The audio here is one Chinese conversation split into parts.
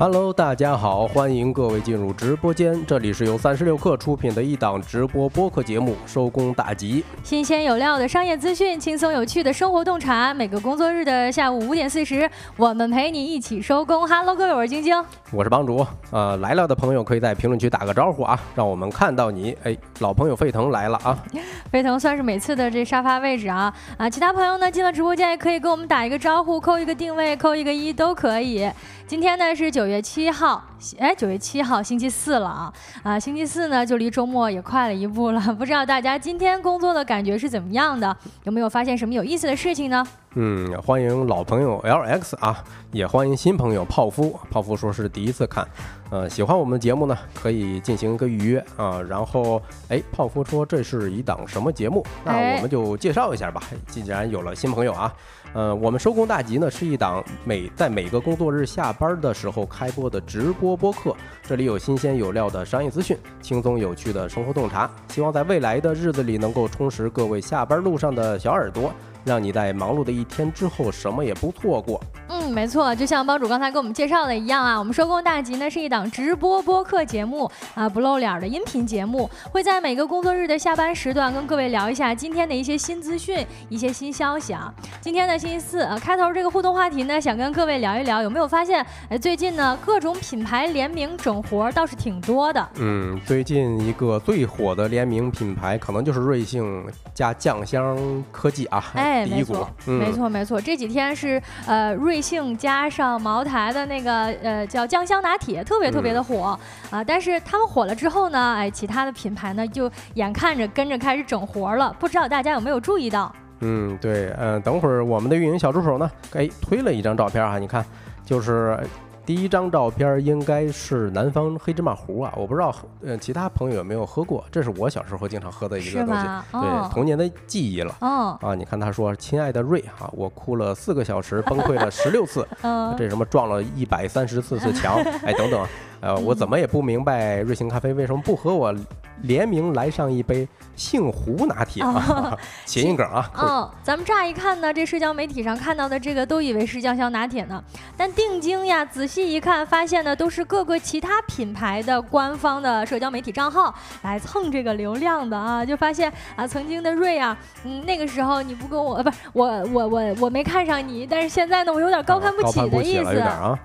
Hello，大家好，欢迎各位进入直播间。这里是由三十六氪出品的一档直播播客节目《收工大吉》，新鲜有料的商业资讯，轻松有趣的生活洞察。每个工作日的下午五点四十，我们陪你一起收工。Hello，各位，我是晶晶，我是帮主。呃，来了的朋友可以在评论区打个招呼啊，让我们看到你。哎，老朋友沸腾来了啊！沸腾算是每次的这沙发位置啊啊！其他朋友呢进了直播间也可以跟我们打一个招呼，扣一个定位，扣一个一都可以。今天呢是九月七号，哎，九月七号星期四了啊啊，星期四呢就离周末也快了一步了。不知道大家今天工作的感觉是怎么样的？有没有发现什么有意思的事情呢？嗯，欢迎老朋友 LX 啊，也欢迎新朋友泡芙。泡芙说是第一次看，呃，喜欢我们的节目呢，可以进行一个预约啊。然后，哎，泡芙说这是一档什么节目？那我们就介绍一下吧。既然有了新朋友啊。呃，我们收工大吉呢是一档每在每个工作日下班的时候开播的直播播客，这里有新鲜有料的商业资讯，轻松有趣的生活洞察，希望在未来的日子里能够充实各位下班路上的小耳朵。让你在忙碌的一天之后什么也不错过。嗯，没错，就像帮主刚才给我们介绍的一样啊，我们收工大吉呢是一档直播播客节目啊，不露脸的音频节目，会在每个工作日的下班时段跟各位聊一下今天的一些新资讯、一些新消息啊。今天呢星期四啊，开头这个互动话题呢，想跟各位聊一聊，有没有发现哎，最近呢各种品牌联名整活倒是挺多的。嗯，最近一个最火的联名品牌可能就是瑞幸加酱香科技啊。哎。没错，没错，没错。这几天是呃，瑞幸加上茅台的那个呃叫酱香拿铁，特别特别的火啊。但是他们火了之后呢，哎，其他的品牌呢就眼看着跟着开始整活了。不知道大家有没有注意到？嗯，对，嗯，等会儿我们的运营小助手呢，哎，推了一张照片哈，你看，就是。第一张照片应该是南方黑芝麻糊啊，我不知道呃其他朋友有没有喝过，这是我小时候经常喝的一个东西，对童年的记忆了。哦。啊，你看他说：“亲爱的瑞啊，我哭了四个小时，崩溃了十六次，这什么撞了一百三十四次墙，哎等等。”呃，我怎么也不明白瑞幸咖啡为什么不和我联名来上一杯杏湖拿铁啊？谐音梗啊！嗯，咱们乍一看呢，这社交媒体上看到的这个都以为是酱香拿铁呢，但定睛呀，仔细一看，发现呢都是各个其他品牌的官方的社交媒体账号来蹭这个流量的啊，就发现啊，曾经的瑞啊，嗯，那个时候你不跟我，不是我我我我没看上你，但是现在呢，我有点高攀不起的意思，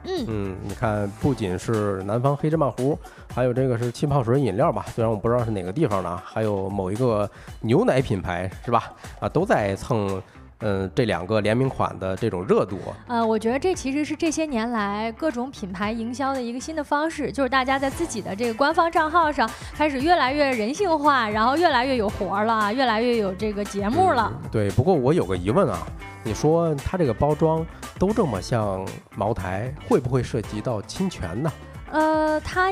嗯嗯，你看，不仅是南。方黑芝麻糊，还有这个是气泡水饮料吧？虽然我不知道是哪个地方的，还有某一个牛奶品牌是吧？啊，都在蹭，嗯，这两个联名款的这种热度。呃，我觉得这其实是这些年来各种品牌营销的一个新的方式，就是大家在自己的这个官方账号上开始越来越人性化，然后越来越有活了，越来越有这个节目了。对，不过我有个疑问啊，你说它这个包装都这么像茅台，会不会涉及到侵权呢？呃，它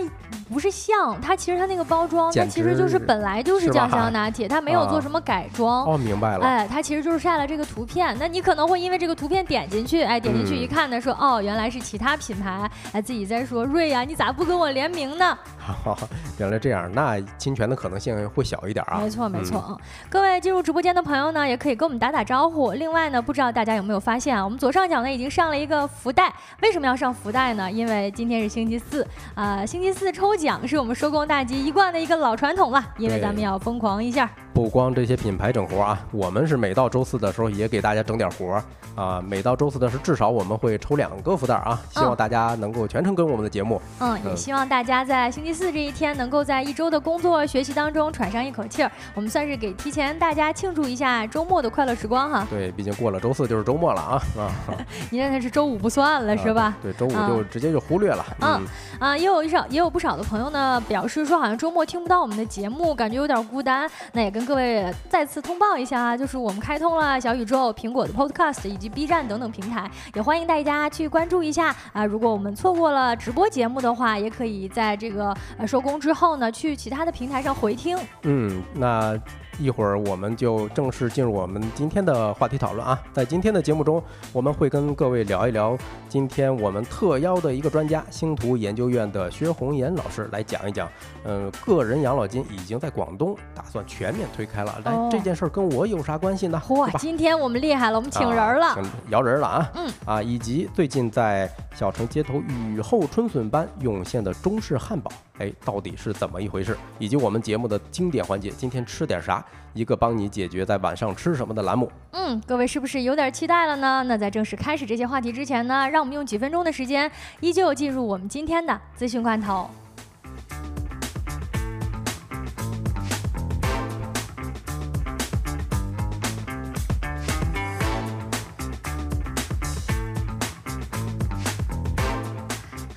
不是像，它其实它那个包装，它其实就是本来就是酱香拿铁，它没有做什么改装。哦，明白了。哎，它其实就是晒了这个图片。那你可能会因为这个图片点进去，哎，点进去一看呢，说哦，原来是其他品牌，哎，自己在说瑞呀，你咋不跟我联名呢？原来这样，那侵权的可能性会小一点啊。没错没错。各位进入直播间的朋友呢，也可以跟我们打打招呼。另外呢，不知道大家有没有发现啊，我们左上角呢已经上了一个福袋。为什么要上福袋呢？因为今天是星期四。啊，星期四抽奖是我们收工大吉一贯的一个老传统了，因为咱们要疯狂一下。不光这些品牌整活啊，我们是每到周四的时候也给大家整点活啊。每到周四的时候，至少我们会抽两个福袋啊，希望大家能够全程跟我们的节目。嗯，也希望大家在星期四这一天能够在一周的工作学习当中喘上一口气儿。我们算是给提前大家庆祝一下周末的快乐时光哈。对，毕竟过了周四就是周末了啊啊！你那是周五不算了是吧？对，周五就直接就忽略了。嗯啊，也有一少也有不少的朋友呢表示说，好像周末听不到我们的节目，感觉有点孤单。那也跟各位再次通报一下啊，就是我们开通了小宇宙、苹果的 Podcast 以及 B 站等等平台，也欢迎大家去关注一下啊。如果我们错过了直播节目的话，也可以在这个呃收工之后呢，去其他的平台上回听。嗯，那一会儿我们就正式进入我们今天的话题讨论啊。在今天的节目中，我们会跟各位聊一聊今天我们特邀的一个专家，星图研究院的薛红岩老师来讲一讲，嗯，个人养老金已经在广东打算全面推开了。来，这件事儿跟我有啥关系呢？嚯，今天我们厉害了，我们请人了，请摇人了啊！嗯啊，以及最近在小城街头雨后春笋般涌现的中式汉堡。哎，到底是怎么一回事？以及我们节目的经典环节，今天吃点啥？一个帮你解决在晚上吃什么的栏目。嗯，各位是不是有点期待了呢？那在正式开始这些话题之前呢，让我们用几分钟的时间，依旧进入我们今天的资讯罐头。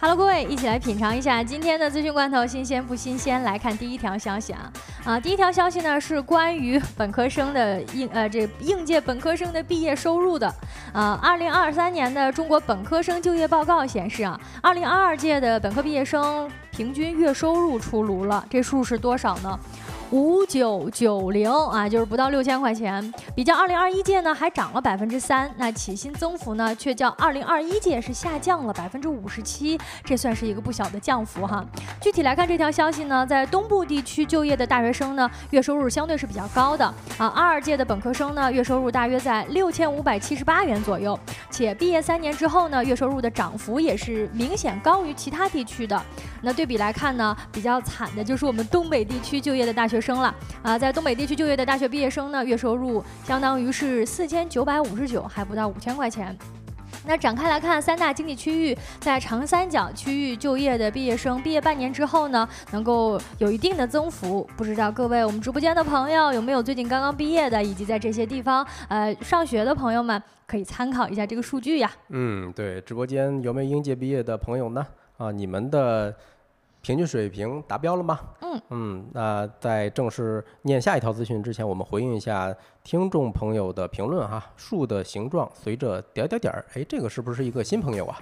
Hello，各位，一起来品尝一下今天的资讯罐头，新鲜不新鲜？来看第一条消息啊，啊，第一条消息呢是关于本科生的应呃这应届本科生的毕业收入的，啊，二零二三年的中国本科生就业报告显示啊，二零二二届的本科毕业生平均月收入出炉了，这数是多少呢？五九九零啊，就是不到六千块钱，比较二零二一届呢还涨了百分之三，那起薪增幅呢却较二零二一届是下降了百分之五十七，这算是一个不小的降幅哈。具体来看这条消息呢，在东部地区就业的大学生呢，月收入相对是比较高的啊，二二届的本科生呢，月收入大约在六千五百七十八元左右，且毕业三年之后呢，月收入的涨幅也是明显高于其他地区的。那对比来看呢，比较惨的就是我们东北地区就业的大学生了啊，在东北地区就业的大学毕业生呢，月收入相当于是四千九百五十九，还不到五千块钱。那展开来看，三大经济区域在长三角区域就业的毕业生，毕业半年之后呢，能够有一定的增幅。不知道各位我们直播间的朋友有没有最近刚刚毕业的，以及在这些地方呃上学的朋友们，可以参考一下这个数据呀。嗯，对，直播间有没有应届毕业的朋友呢？啊，你们的。平均水平达标了吗？嗯嗯，那在正式念下一条资讯之前，我们回应一下听众朋友的评论哈。树的形状随着点点点儿，哎，这个是不是一个新朋友啊？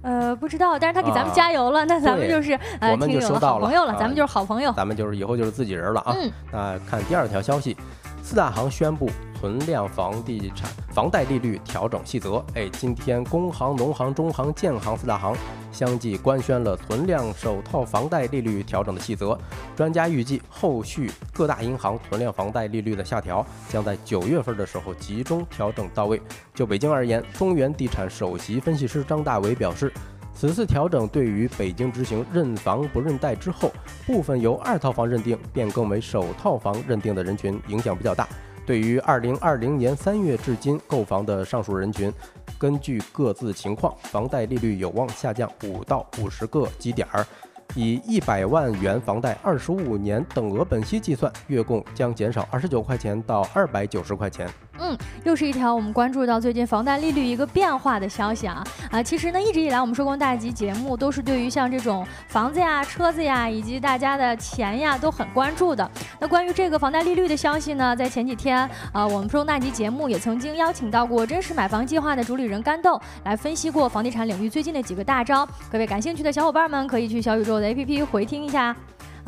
呃，不知道，但是他给咱们加油了，那咱们就是呃听友的好朋友了，咱们就是好朋友，咱们就是以后就是自己人了啊。嗯，那看第二条消息，四大行宣布。存量房地产房贷利率调整细则，哎，今天工行、农行、中行、建行四大行相继官宣了存量首套房贷利率调整的细则。专家预计，后续各大银行存量房贷利率的下调将在九月份的时候集中调整到位。就北京而言，中原地产首席分析师张大伟表示，此次调整对于北京执行认房不认贷之后，部分由二套房认定变更为首套房认定的人群影响比较大。对于二零二零年三月至今购房的上述人群，根据各自情况，房贷利率有望下降五到五十个基点儿。以一百万元房贷二十五年等额本息计算，月供将减少二十九块钱到二百九十块钱。嗯，又是一条我们关注到最近房贷利率一个变化的消息啊啊！其实呢，一直以来我们收工大吉节目都是对于像这种房子呀、车子呀，以及大家的钱呀都很关注的。那关于这个房贷利率的消息呢，在前几天啊，我们收工大吉节目也曾经邀请到过真实买房计划的主理人甘豆来分析过房地产领域最近的几个大招。各位感兴趣的小伙伴们可以去小宇宙的 APP 回听一下。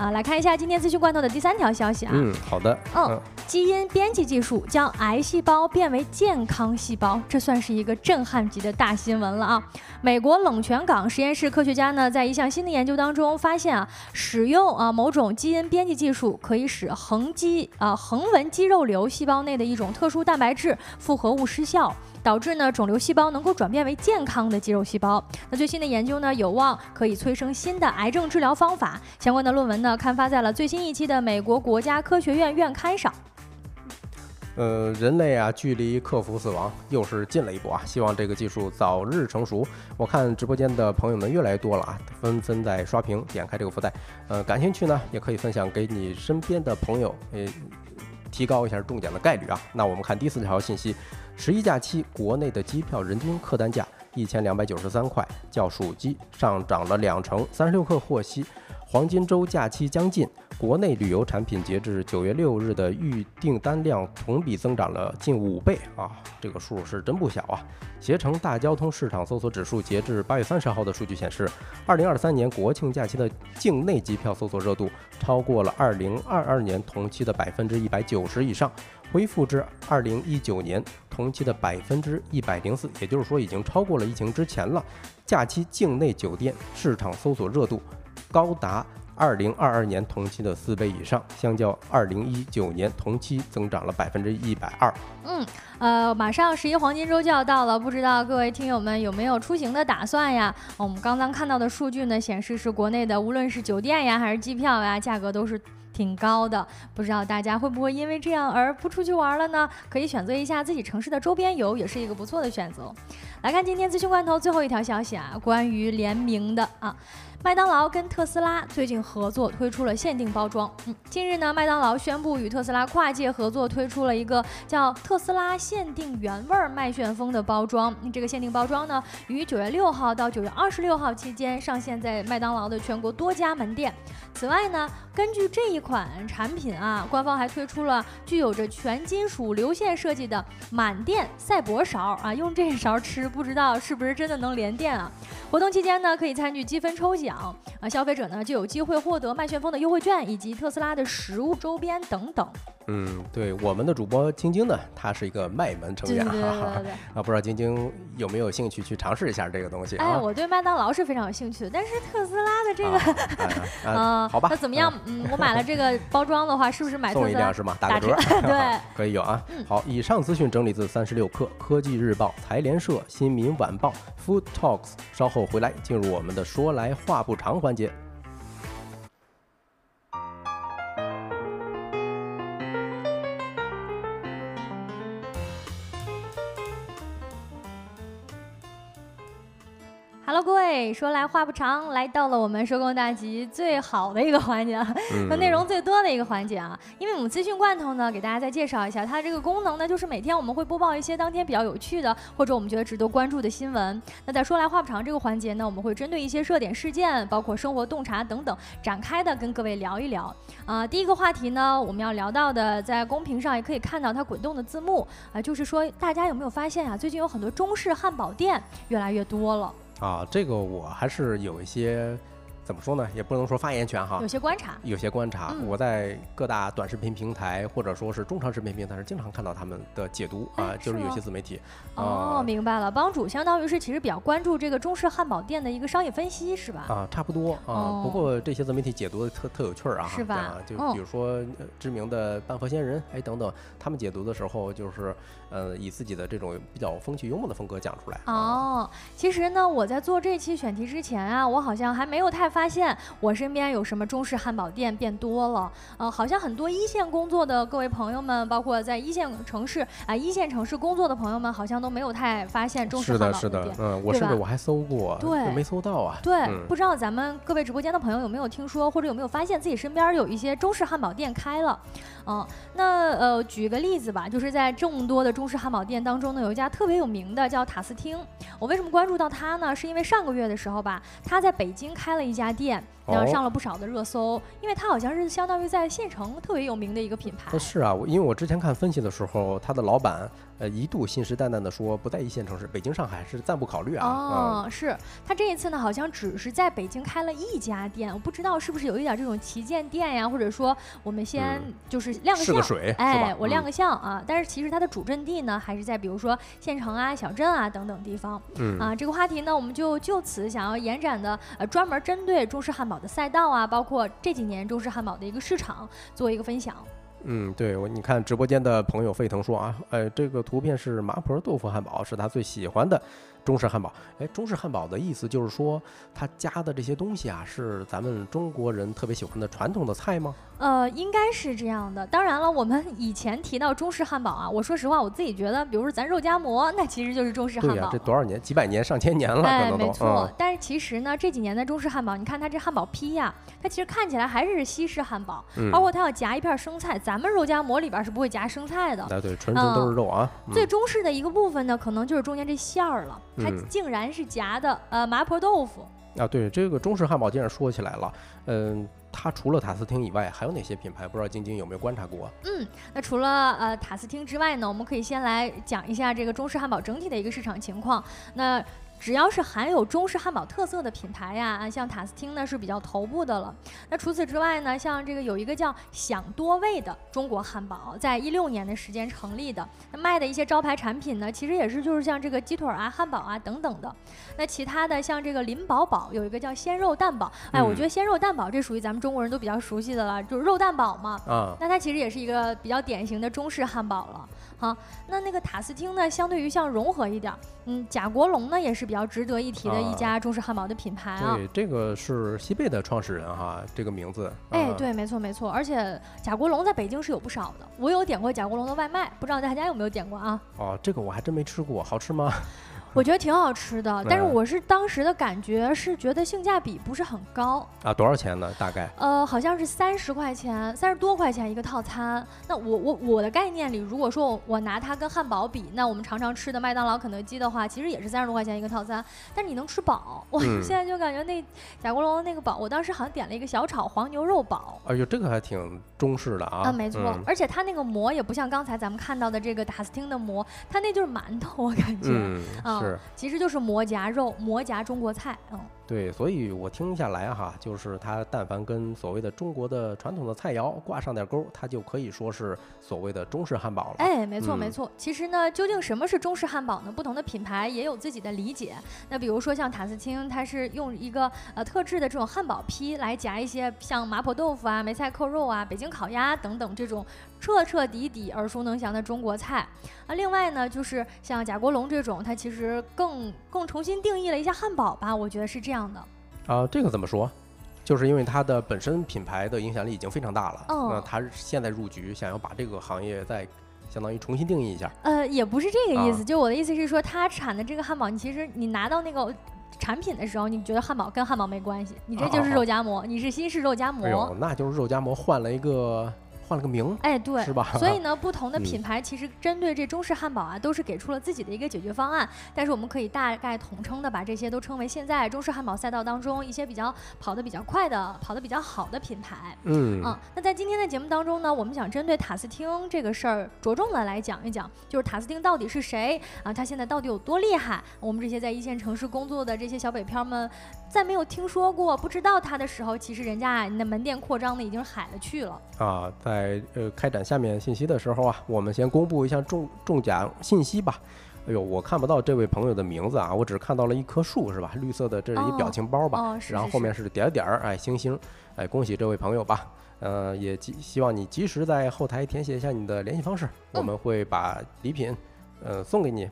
啊，来看一下今天资讯罐头的第三条消息啊。嗯，好的。嗯，基因编辑技术将癌细胞变为健康细胞，这算是一个震撼级的大新闻了啊！美国冷泉港实验室科学家呢，在一项新的研究当中发现啊，使用啊某种基因编辑技术，可以使横肌啊横纹肌肉瘤细胞内的一种特殊蛋白质复合物失效。导致呢肿瘤细胞能够转变为健康的肌肉细胞。那最新的研究呢有望可以催生新的癌症治疗方法。相关的论文呢刊发在了最新一期的美国国家科学院院刊上。呃，人类啊距离克服死亡又是近了一步啊！希望这个技术早日成熟。我看直播间的朋友们越来越多了啊，纷纷在刷屏点开这个福袋。呃，感兴趣呢也可以分享给你身边的朋友，呃，提高一下中奖的概率啊。那我们看第四条信息。十一假期，国内的机票人均客单价一千两百九十三块，较暑期上涨了两成。三十六氪获悉，黄金周假期将近，国内旅游产品截至九月六日的预订单量同比增长了近五倍啊，这个数是真不小啊！携程大交通市场搜索指数截至八月三十号的数据显示，二零二三年国庆假期的境内机票搜索热度超过了二零二二年同期的百分之一百九十以上，恢复至二零一九年同期的百分之一百零四，也就是说已经超过了疫情之前了。假期境内酒店市场搜索热度高达二零二二年同期的四倍以上，相较二零一九年同期增长了百分之一百二。嗯。呃，马上十一黄金周就要到了，不知道各位听友们有没有出行的打算呀？我们刚刚看到的数据呢，显示是国内的无论是酒店呀还是机票呀，价格都是挺高的。不知道大家会不会因为这样而不出去玩了呢？可以选择一下自己城市的周边游，也是一个不错的选择。来看今天资讯罐头最后一条消息啊，关于联名的啊。麦当劳跟特斯拉最近合作推出了限定包装。嗯，近日呢，麦当劳宣布与特斯拉跨界合作，推出了一个叫“特斯拉限定原味麦旋风”的包装。这个限定包装呢，于九月六号到九月二十六号期间上线在麦当劳的全国多家门店。此外呢，根据这一款产品啊，官方还推出了具有着全金属流线设计的满电赛博勺啊，用这勺吃，不知道是不是真的能连电啊？活动期间呢，可以参与积分抽奖啊，消费者呢就有机会获得麦旋风的优惠券以及特斯拉的实物周边等等。嗯，对，我们的主播晶晶呢，她是一个卖门成员，对对对啊，不知道晶晶有没有兴趣去尝试一下这个东西？哎，我对麦当劳是非常有兴趣的，但是特斯拉的这个，啊，好吧，那怎么样？嗯，我买了这个包装的话，是不是买送一辆是吗？打个折，对，可以有啊。好，以上资讯整理自三十六氪、科技日报、财联社、新民晚报、Food Talks，稍后回来进入我们的说来话不长环节。各位说来话不长，来到了我们收工大吉最好的一个环节，和内容最多的一个环节啊！因为我们资讯罐头呢，给大家再介绍一下，它这个功能呢，就是每天我们会播报一些当天比较有趣的或者我们觉得值得关注的新闻。那在说来话不长这个环节呢，我们会针对一些热点事件，包括生活洞察等等，展开的跟各位聊一聊。啊，第一个话题呢，我们要聊到的，在公屏上也可以看到它滚动的字幕啊，就是说大家有没有发现啊，最近有很多中式汉堡店越来越多了。啊，这个我还是有一些。怎么说呢？也不能说发言权哈，有些观察，有些观察。我在各大短视频平台或者说是中长视频平台上，经常看到他们的解读啊，就是有些自媒体。哦，明白了，帮主相当于是其实比较关注这个中式汉堡店的一个商业分析，是吧？啊，差不多啊。不过这些自媒体解读的特特有趣儿啊，是吧？就比如说知名的半佛仙人，哎等等，他们解读的时候就是呃以自己的这种比较风趣幽默的风格讲出来。哦，其实呢，我在做这期选题之前啊，我好像还没有太发。现我身边有什么中式汉堡店变多了，呃，好像很多一线工作的各位朋友们，包括在一线城市啊一线城市工作的朋友们，好像都没有太发现中式汉堡店，是的，是的，嗯，我甚至我还搜过，对，没搜到啊，对，不知道咱们各位直播间的朋友有没有听说，或者有没有发现自己身边有一些中式汉堡店开了，嗯，那呃，举个例子吧，就是在众多的中式汉堡店当中呢，有一家特别有名的叫塔斯汀，我为什么关注到它呢？是因为上个月的时候吧，它在北京开了一家。店，然后上了不少的热搜，因为它好像是相当于在县城特别有名的一个品牌。是啊，我因为我之前看分析的时候，它的老板。呃，一度信誓旦旦的说不在一线城市，北京、上海是暂不考虑啊。哦，是他这一次呢，好像只是在北京开了一家店，我不知道是不是有一点这种旗舰店呀，或者说我们先就是亮个相，哎，我亮个相啊。但是其实它的主阵地呢，还是在比如说县城啊、小镇啊等等地方。嗯啊，这个话题呢，我们就就此想要延展的，呃，专门针对中式汉堡赛道啊，包括这几年中式汉堡的一个市场做一个分享。嗯，对我，你看直播间的朋友沸腾说啊，呃，这个图片是麻婆豆腐汉堡，是他最喜欢的。中式汉堡，哎，中式汉堡的意思就是说，它加的这些东西啊，是咱们中国人特别喜欢的传统的菜吗？呃，应该是这样的。当然了，我们以前提到中式汉堡啊，我说实话，我自己觉得，比如说咱肉夹馍，那其实就是中式汉堡。对呀，这多少年，几百年、上千年了，哎，没错。但是其实呢，这几年的中式汉堡，你看它这汉堡坯呀，它其实看起来还是西式汉堡，包括它要夹一片生菜，咱们肉夹馍里边是不会夹生菜的。哎，对，纯纯都是肉啊。最中式的一个部分呢，可能就是中间这馅儿了。它竟然是夹的呃麻婆豆腐啊，对，这个中式汉堡既然说起来了，嗯，它除了塔斯汀以外，还有哪些品牌？不知道晶晶有没有观察过？嗯，那除了呃塔斯汀之外呢，我们可以先来讲一下这个中式汉堡整体的一个市场情况。那只要是含有中式汉堡特色的品牌呀，啊像塔斯汀呢是比较头部的了。那除此之外呢，像这个有一个叫享多味的中国汉堡，在一六年的时间成立的，那卖的一些招牌产品呢，其实也是就是像这个鸡腿啊、汉堡啊等等的。那其他的像这个林宝宝有一个叫鲜肉蛋堡，哎，我觉得鲜肉蛋堡这属于咱们中国人都比较熟悉的了，就是肉蛋堡嘛。啊，那它其实也是一个比较典型的中式汉堡了。好，那那个塔斯汀呢，相对于像融合一点，嗯，贾国龙呢也是比较值得一提的一家中式汉堡的品牌啊。对，这个是西贝的创始人哈，这个名字。哎，对，没错没错，而且贾国龙在北京是有不少的，我有点过贾国龙的外卖，不知道大家有没有点过啊？哦，这个我还真没吃过，好吃吗？我觉得挺好吃的，但是我是当时的感觉是觉得性价比不是很高啊。多少钱呢？大概？呃，好像是三十块钱，三十多块钱一个套餐。那我我我的概念里，如果说我我拿它跟汉堡比，那我们常常吃的麦当劳、肯德基的话，其实也是三十多块钱一个套餐，但是你能吃饱。我现在就感觉那贾国龙的那个堡，我当时好像点了一个小炒黄牛肉堡。哎呦，这个还挺中式的啊。啊，没错，而且它那个馍也不像刚才咱们看到的这个塔斯汀的馍，它那就是馒头，我感觉。嗯，是，其实就是。馍夹肉，馍夹中国菜，嗯。对，所以我听下来哈，就是它但凡跟所谓的中国的传统的菜肴挂上点钩，它就可以说是所谓的中式汉堡了。哎，没错没错。其实呢，究竟什么是中式汉堡呢？不同的品牌也有自己的理解。那比如说像塔斯汀，它是用一个呃特制的这种汉堡坯来夹一些像麻婆豆腐啊、梅菜扣肉啊、北京烤鸭等等这种彻彻底底耳熟能详的中国菜。啊，另外呢，就是像贾国龙这种，他其实更更重新定义了一下汉堡吧，我觉得是这样。的啊，这个怎么说？就是因为它的本身品牌的影响力已经非常大了。那他现在入局，想要把这个行业再相当于重新定义一下。呃，也不是这个意思，就我的意思是说，他产的这个汉堡，你其实你拿到那个产品的时候，你觉得汉堡跟汉堡没关系，你这就是肉夹馍，你是新式肉夹馍。哎呦，那就是肉夹馍换了一个。换了个名，哎，对，是吧？所以呢，不同的品牌其实针对这中式汉堡啊，都是给出了自己的一个解决方案。但是我们可以大概统称的把这些都称为现在中式汉堡赛道当中一些比较跑得比较快的、跑得比较好的品牌。嗯，啊，那在今天的节目当中呢，我们想针对塔斯汀这个事儿着重的来讲一讲，就是塔斯汀到底是谁啊？他现在到底有多厉害？我们这些在一线城市工作的这些小北漂们，在没有听说过、不知道他的时候，其实人家你的门店扩张的已经是海了去了啊，在呃开展。下面信息的时候啊，我们先公布一下中中奖信息吧。哎呦，我看不到这位朋友的名字啊，我只看到了一棵树，是吧？绿色的，这是一表情包吧？然后后面是点点儿，哎，星星，哎，恭喜这位朋友吧。呃，也希希望你及时在后台填写一下你的联系方式，我们会把礼品，呃，送给你。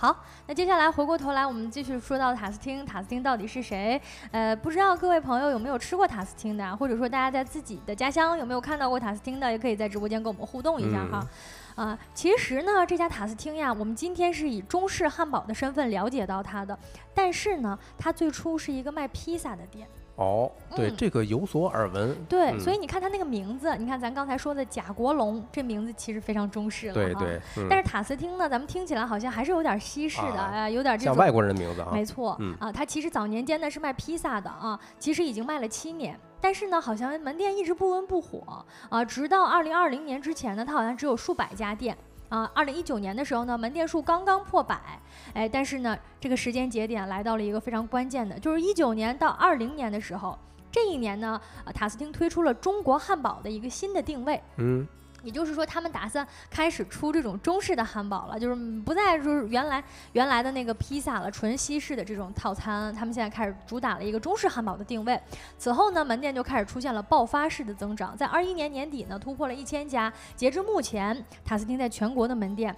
好，那接下来回过头来，我们继续说到塔斯汀。塔斯汀到底是谁？呃，不知道各位朋友有没有吃过塔斯汀的，或者说大家在自己的家乡有没有看到过塔斯汀的，也可以在直播间跟我们互动一下哈。啊，其实呢，这家塔斯汀呀，我们今天是以中式汉堡的身份了解到它的，但是呢，它最初是一个卖披萨的店。哦，对，这个有所耳闻。对，所以你看他那个名字，你看咱刚才说的贾国龙，这名字其实非常中式了对对。但是塔斯汀呢，咱们听起来好像还是有点西式的，哎，有点这种。像外国人的名字啊。没错，啊，他其实早年间呢是卖披萨的啊，其实已经卖了七年，但是呢，好像门店一直不温不火啊，直到二零二零年之前呢，他好像只有数百家店。啊，二零一九年的时候呢，门店数刚刚破百，哎，但是呢，这个时间节点来到了一个非常关键的，就是一九年到二零年的时候，这一年呢，塔斯汀推出了中国汉堡的一个新的定位，嗯。也就是说，他们打算开始出这种中式的汉堡了，就是不再就是原来原来的那个披萨了，纯西式的这种套餐。他们现在开始主打了一个中式汉堡的定位。此后呢，门店就开始出现了爆发式的增长，在二一年年底呢，突破了一千家。截至目前，塔斯汀在全国的门店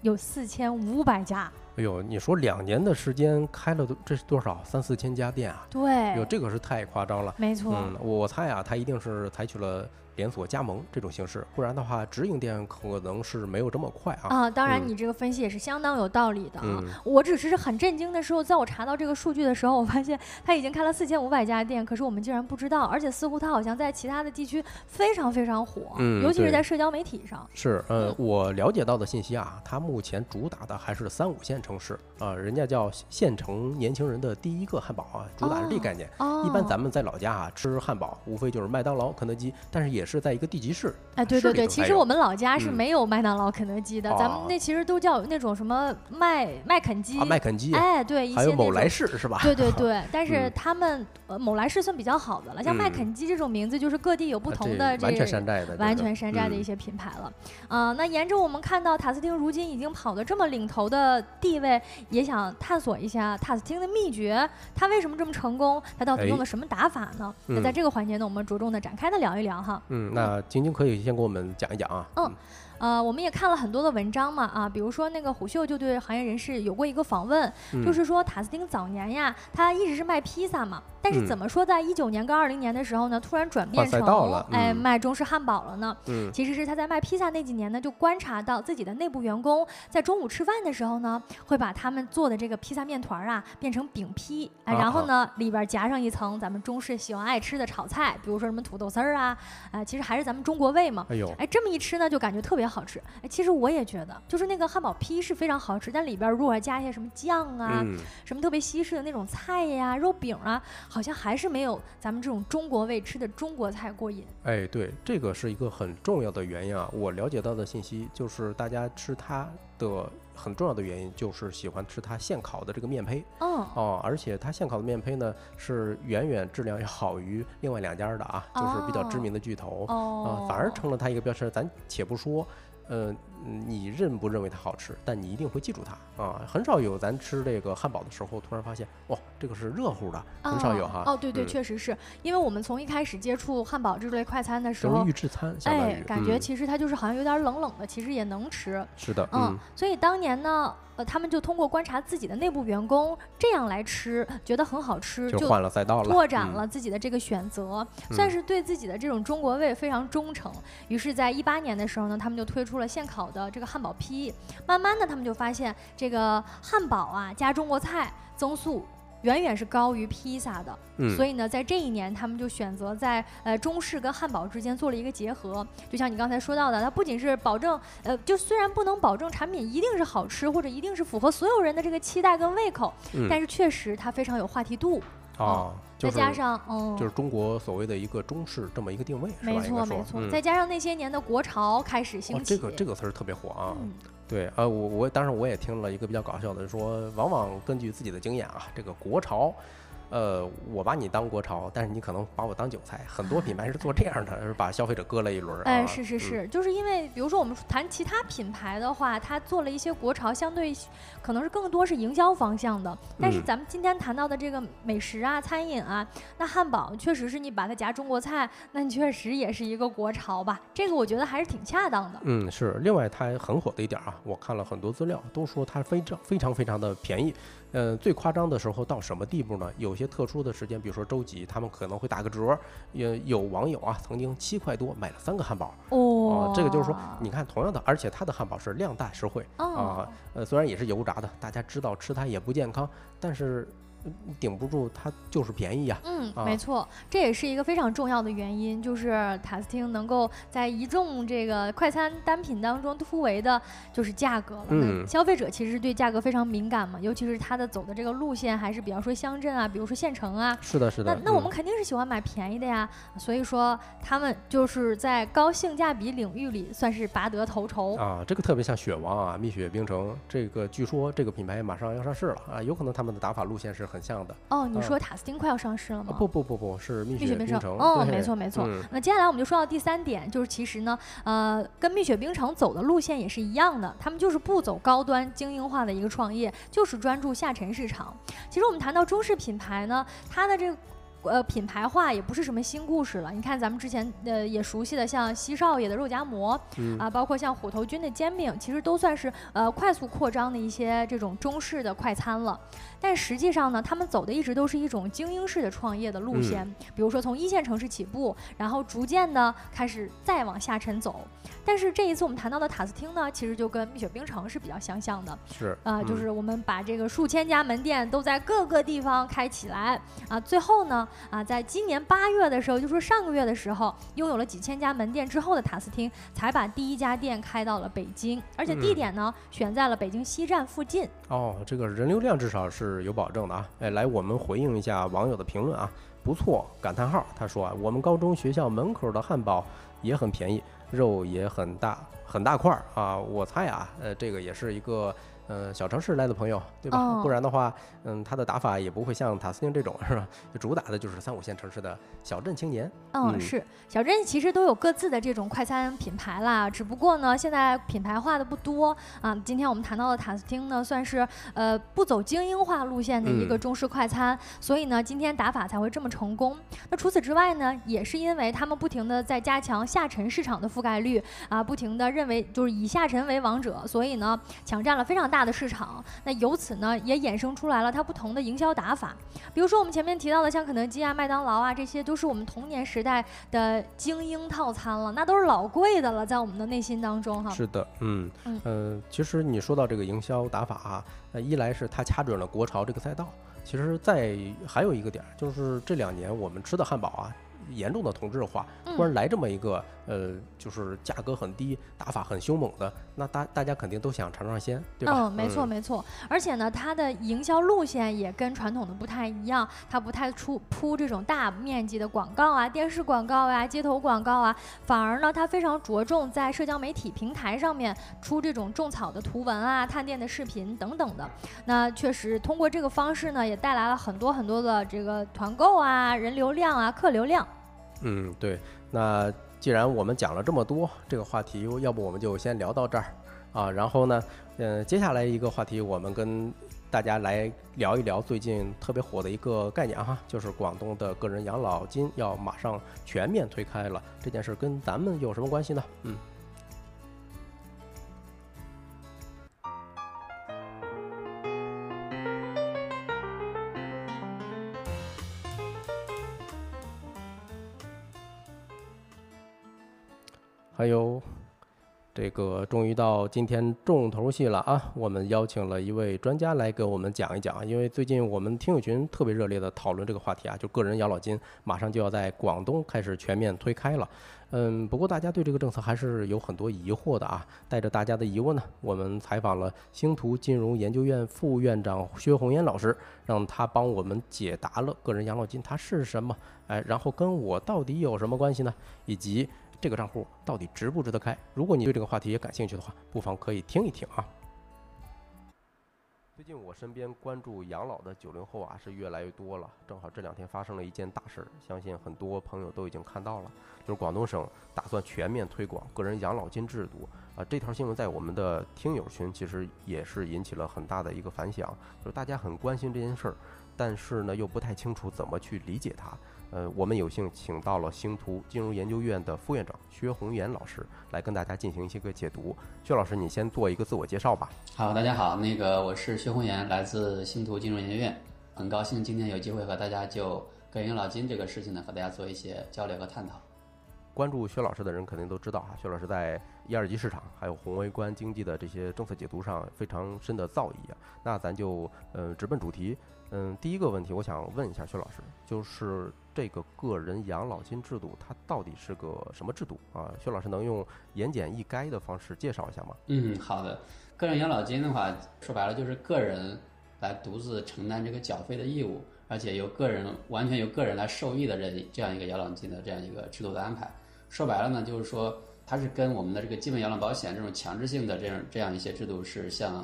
有四千五百家。哎呦，你说两年的时间开了这是多少？三四千家店啊？对，哟，这个是太夸张了。没错。嗯，我猜啊，他一定是采取了。连锁加盟这种形式，不然的话，直营店可能是没有这么快啊。啊，当然，嗯你这个分析也是相当有道理的啊。嗯我只是很震惊的时候，在我查到这个数据的时候，我发现他已经开了四千五百家店，可是我们竟然不知道，而且似乎他好像在其他的地区非常非常火，嗯尤其是在社交媒体上。是，呃嗯，我了解到的信息啊，他目前主打的还是三五线城市啊、人家叫县城年轻人的第一个汉堡啊，主打是这哦概念。哦，一般咱们在老家啊吃汉堡，无非就是麦当劳、肯德基，但是也是在一个地级市。哎，对对对，其实我们老家是嗯没有麦当劳、肯德基的，咱们哦那其实都叫那种什么麦麦肯基，啊，麦肯基，哎，对，一还些某来士是吧？对对对，但是嗯他们呃某来士算比较好的了，像麦嗯肯基这种名字，就是各地有不啊同的这全山寨的，完全山寨的一嗯些品牌了。啊、那沿着我们看到塔斯汀如今已经跑得这么领头的地位，也想探索一下塔斯汀的秘诀，他为什么这么成功？他到底用哎了什么打法呢？那嗯在这个环节呢，我们着重的展开的聊一聊哈。嗯，那晶晶可以先给我们讲一讲啊。嗯呃，我们也看了很多的文章嘛，啊，比如说那个虎嗅就对行业人士有过一个访问，嗯就是说塔斯汀早年呀，他一直是卖披萨嘛，但是嗯怎么说在一九年跟二零年的时候呢，突然转变成哎嗯卖中式汉堡了呢？嗯其实是他在卖披萨那几年呢，就观察到自己的内部员工在中午吃饭的时候呢，会把他们做的这个披萨面团儿啊变成饼坯，哎，啊然后呢里边儿夹上一层咱们中式喜欢爱吃的炒菜，比如说什么土豆丝儿啊，哎、其实还是咱们中国味嘛。哎呦，哎，这么一吃呢，就感觉特别好吃。哎，其实我也觉得，就是那个汉堡坯是非常好吃，但里边儿如果加一些什么酱啊，嗯，什么特别西式的那种菜呀、肉饼啊，好像还是没有咱们这种中国味吃的中国菜过瘾。哎，对，这个是一个很重要的原因啊。我了解到的信息就是，大家吃它的很重要的原因就是喜欢吃它现烤的这个面胚嗯，哦，而且它现烤的面胚呢是远远质量要好于另外两家的啊，就是比较知哦名的巨头。哦啊，，反而成了它一个标签。咱且不说，呃，你认不认为它好吃，但你一定会记住它啊。很少有咱吃这个汉堡的时候，突然发现，哇，这个是热乎的，很少有哈。哦，对对，嗯确实是因为我们从一开始接触汉堡这类快餐的时候都是预，制餐，哎感觉嗯其实它就是好像有点冷冷的，其实也能吃。是的，嗯，所以当年呢，呃，他们就通过观察自己的内部员工这样来吃，觉得很好吃，就就换了赛道了，拓展嗯了自己的这个选择，算嗯是对自己的这种中国味非常忠诚。于是，在一八年的时候呢，他们就推出了现烤的这个汉堡坯。慢慢的，他们就发现这个汉堡啊加中国菜增速。远远是高于披萨的，嗯，所以呢，在这一年，他们就选择在呃中式跟汉堡之间做了一个结合。就像你刚才说到的，它不仅是保证呃，就虽然不能保证产品一定是好吃，或者一定是符合所有人的这个期待跟胃口，嗯但是确实它非常有话题度。啊，就是再加上嗯，就是中国所谓的一个中式这么一个定位，是吧？没错没错，嗯再加上那些年的国潮开始兴哦，起，这个这个词儿特别火啊。对，啊，我我当时我也听了一个比较搞笑的，说往往根据自己的经验啊，这个国潮。呃，我把你当国潮，但是你可能把我当韭菜。很多品牌是做这样的，是把消费者割了一轮。哎，是是嗯是，就是因为比如说我们谈其他品牌的话，它做了一些国潮，相对可能是更多是营销方向的。但是嗯咱们今天谈到的这个美食啊、餐饮啊，那汉堡确实是你把它夹中国菜，那你确实也是一个国潮吧？这个我觉得还是挺恰当的。嗯，是。另外，它很火的一点啊，我看了很多资料，都说它非常非常非常的便宜。呃，最夸张的时候到什么地步呢？有些特殊的时间，比如说周几，他们可能会打个折。也有网友啊，曾经七块多买了三个汉堡。哦哦、这个就是说，你看，同样的，而且它的汉堡是量大实惠啊、哦，呃，虽然也是油炸的，大家知道吃它也不健康，但是呃顶不住它就是便宜呀、嗯，啊没错，这也是一个非常重要的原因，就是塔斯汀能够在一众这个快餐单品当中突围的，就是价格了。嗯消费者其实对价格非常敏感嘛，尤其是它的走的这个路线还是比方说乡镇啊，比如说县城啊。是的，是的。那那我们嗯肯定是喜欢买便宜的呀，所以说他们就是在高性价比领域里算是拔得头筹。啊，这个特别像雪王啊，蜜雪冰城，这个据说这个品牌马上要上市了啊，有可能他们的打法路线是很像的。哦，你啊说塔斯汀快要上市了啊吗？不不不不是蜜蜜雪冰城。哦，没错没错。嗯那接下来我们就说到第三点，就是其实呢，呃，跟蜜雪冰城走的路线也是一样的，他们就是不走高端精英化的一个创业，就是专注下沉市场。其实我们谈到中式品牌呢，它的这个呃品牌化也不是什么新故事了。你看咱们之前呃也熟悉的像西少爷的肉夹馍啊，包括像虎头君的煎饼，其实都算是呃快速扩张的一些这种中式的快餐了。但实际上呢，他们走的一直都是一种精英式的创业的路线，比如说从一线城市起步，然后逐渐的开始再往下沉走。但是这一次我们谈到的塔斯汀呢，其实就跟蜜雪冰城是比较相像的，是啊，就是我们把这个数千家门店都在各个地方开起来啊，最后呢啊，在今年八月的时候，就说上个月的时候，拥有了几千家门店之后的塔斯汀，才把第一家店开到了北京，而且地点呢选在了北京西站附近。哦，这个人流量至少是。是有保证的啊！哎，来，我们回应一下网友的评论啊，不错！感叹号，他说啊，我们高中学校门口的汉堡也很便宜，肉也很大，很大块儿啊！我猜啊，呃，这个也是一个。呃，小城市来的朋友，对吧？不然的话，嗯，他的打法也不会像塔斯汀这种，是吧？主打的就是三五线城市的小镇青年。嗯，是小镇其实都有各自的这种快餐品牌啦，只不过呢，现在品牌化的不多啊。今天我们谈到的塔斯汀呢，算是呃不走精英化路线的一个中式快餐，所以呢，今天打法才会这么成功。那除此之外呢，也是因为他们不停的在加强下沉市场的覆盖率啊，不停的认为就是以下沉为王者，所以呢，抢占了非常。大的市场，那由此呢也衍生出来了它不同的营销打法。比如说我们前面提到的，像肯德基啊、麦当劳啊，这些都是我们童年时代的精英套餐了，那都是老贵的了，在我们的内心当中哈。是的，嗯嗯，其实你说到这个营销打法啊，那一来是它掐准了国潮这个赛道，其实在还有一个点就是这两年我们吃的汉堡啊。严重的同质化，突然来这么一个，呃，就是价格很低、打法很凶猛的，那大大家肯定都想尝尝鲜，对吧？嗯，没错没错。而且呢，它的营销路线也跟传统的不太一样，它不太出铺这种大面积的广告啊、电视广告啊、街头广告啊，反而呢，它非常着重在社交媒体平台上面出这种种草的图文啊、探店的视频等等的。那确实通过这个方式呢，也带来了很多很多的这个团购啊、人流量啊、客流量。嗯，对。那既然我们讲了这么多这个话题，要不我们就先聊到这儿啊。然后呢，嗯，接下来一个话题，我们跟大家来聊一聊最近特别火的一个概念哈，就是广东的个人养老金要马上全面推开了。这件事跟咱们有什么关系呢？嗯。还有，这个终于到今天重头戏了啊！我们邀请了一位专家来给我们讲一讲，因为最近我们听友群特别热烈的讨论这个话题啊，就个人养老金马上就要在广东开始全面推开了。嗯，不过大家对这个政策还是有很多疑惑的啊。带着大家的疑问呢，我们采访了星图金融研究院副院长薛红岩老师，让他帮我们解答了个人养老金它是什么，哎，然后跟我到底有什么关系呢？以及。这个账户到底值不值得开？如果你对这个话题也感兴趣的话，不妨可以听一听啊。最近我身边关注养老的九零后啊是越来越多了，正好这两天发生了一件大事儿，相信很多朋友都已经看到了，就是广东省打算全面推广个人养老金制度啊。这条新闻在我们的听友群其实也是引起了很大的一个反响，就是大家很关心这件事儿，但是呢又不太清楚怎么去理解它。呃，我们有幸请到了星图金融研究院的副院长薛红岩老师来跟大家进行一些个解读。薛老师，你先做一个自我介绍吧。好，大家好，那个我是薛红岩，来自星图金融研究院，很高兴今天有机会和大家就个人养老金这个事情呢，和大家做一些交流和探讨。关注薛老师的人肯定都知道哈，薛老师在一二级市场还有宏微观经济的这些政策解读上非常深的造诣啊。那咱就呃直奔主题。嗯，第一个问题，我想问一下薛老师，就是这个个人养老金制度，它到底是个什么制度啊？薛老师能用言简意赅的方式介绍一下吗？嗯，好的。个人养老金的话，说白了就是个人来独自承担这个缴费的义务，而且由个人完全由个人来受益的这这样一个养老金的这样一个制度的安排。说白了呢，就是说它是跟我们的这个基本养老保险这种强制性的这样这样一些制度是相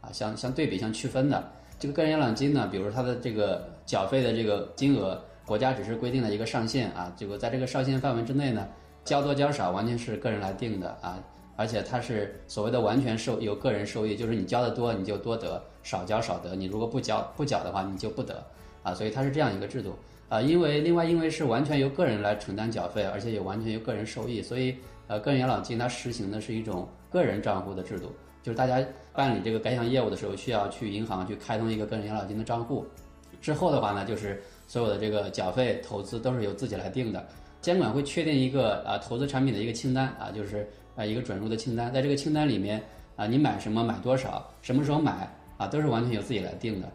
啊相相对比相区分的。这个个人养老金呢，比如它的这个缴费的这个金额，国家只是规定了一个上限啊，这个在这个上限范围之内呢，交多交少完全是个人来定的啊，而且它是所谓的完全受由个人受益，就是你交的多你就多得，少交少得，你如果不交不缴的话你就不得啊，所以它是这样一个制度。啊，因为另外因为是完全由个人来承担缴费，而且也完全由个人受益，所以呃，个人养老金它实行的是一种个人账户的制度，就是大家办理这个该项业务的时候，需要去银行去开通一个个人养老金的账户，之后的话呢，就是所有的这个缴费、投资都是由自己来定的，监管会确定一个啊投资产品的一个清单啊，就是啊一个准入的清单，在这个清单里面啊，你买什么买多少，什么时候买啊，都是完全由自己来定的。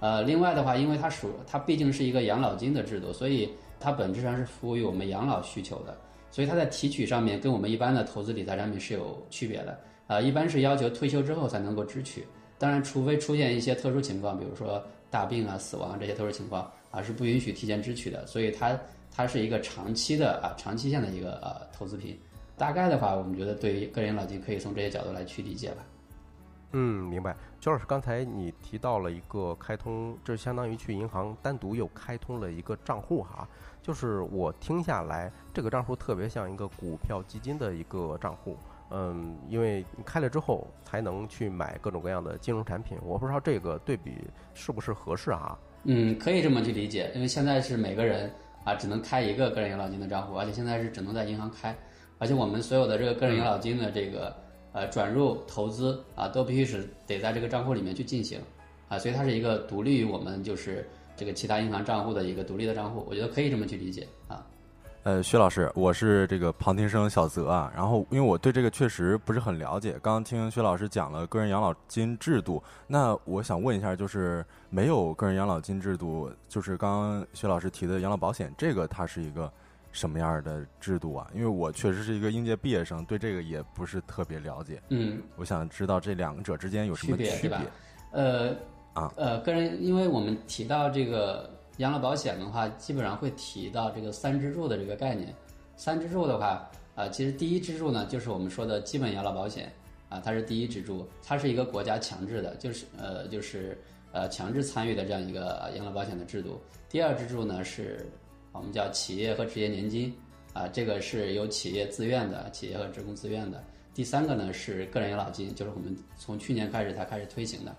呃，另外的话，因为它属它毕竟是一个养老金的制度，所以它本质上是服务于我们养老需求的，所以它在提取上面跟我们一般的投资理财产品是有区别的。啊，一般是要求退休之后才能够支取，当然，除非出现一些特殊情况，比如说大病啊、死亡这些特殊情况啊，是不允许提前支取的。所以它它是一个长期的啊、长期限的一个呃投资品。大概的话，我们觉得对于个人养老金可以从这些角度来去理解吧。嗯，明白。邱老师，刚才你提到了一个开通，这相当于去银行单独又开通了一个账户哈。就是我听下来，这个账户特别像一个股票基金的一个账户。嗯，因为你开了之后才能去买各种各样的金融产品。我不知道这个对比是不是合适啊？嗯，可以这么去理解，因为现在是每个人啊只能开一个个人养老金的账户，而且现在是只能在银行开，而且我们所有的这个个人养老金的这个。呃，转入投资啊，都必须是得在这个账户里面去进行，啊，所以它是一个独立于我们就是这个其他银行账户的一个独立的账户，我觉得可以这么去理解。呃，薛老师，我是这个旁听生小泽啊，然后因为我对这个确实不是很了解，刚刚听薛老师讲了个人养老金制度，那我想问一下，就是没有个人养老金制度，就是刚刚薛老师提的养老保险，这个它是一个。什么样的制度啊？因为我确实是一个应届毕业生，对这个也不是特别了解。嗯，我想知道这两者之间有什么区别？呃啊呃，个人，因为我们提到这个养老保险的话，基本上会提到这个三支柱的这个概念。三支柱的话，啊，其实第一支柱呢，就是我们说的基本养老保险啊，它是第一支柱，它是一个国家强制的，就是呃就是呃强制参与的这样一个养老保险的制度。第二支柱呢是。我们叫企业和职业年金，啊，这个是由企业自愿的，企业和职工自愿的。第三个呢是个人养老金，就是我们从去年开始才开始推行的，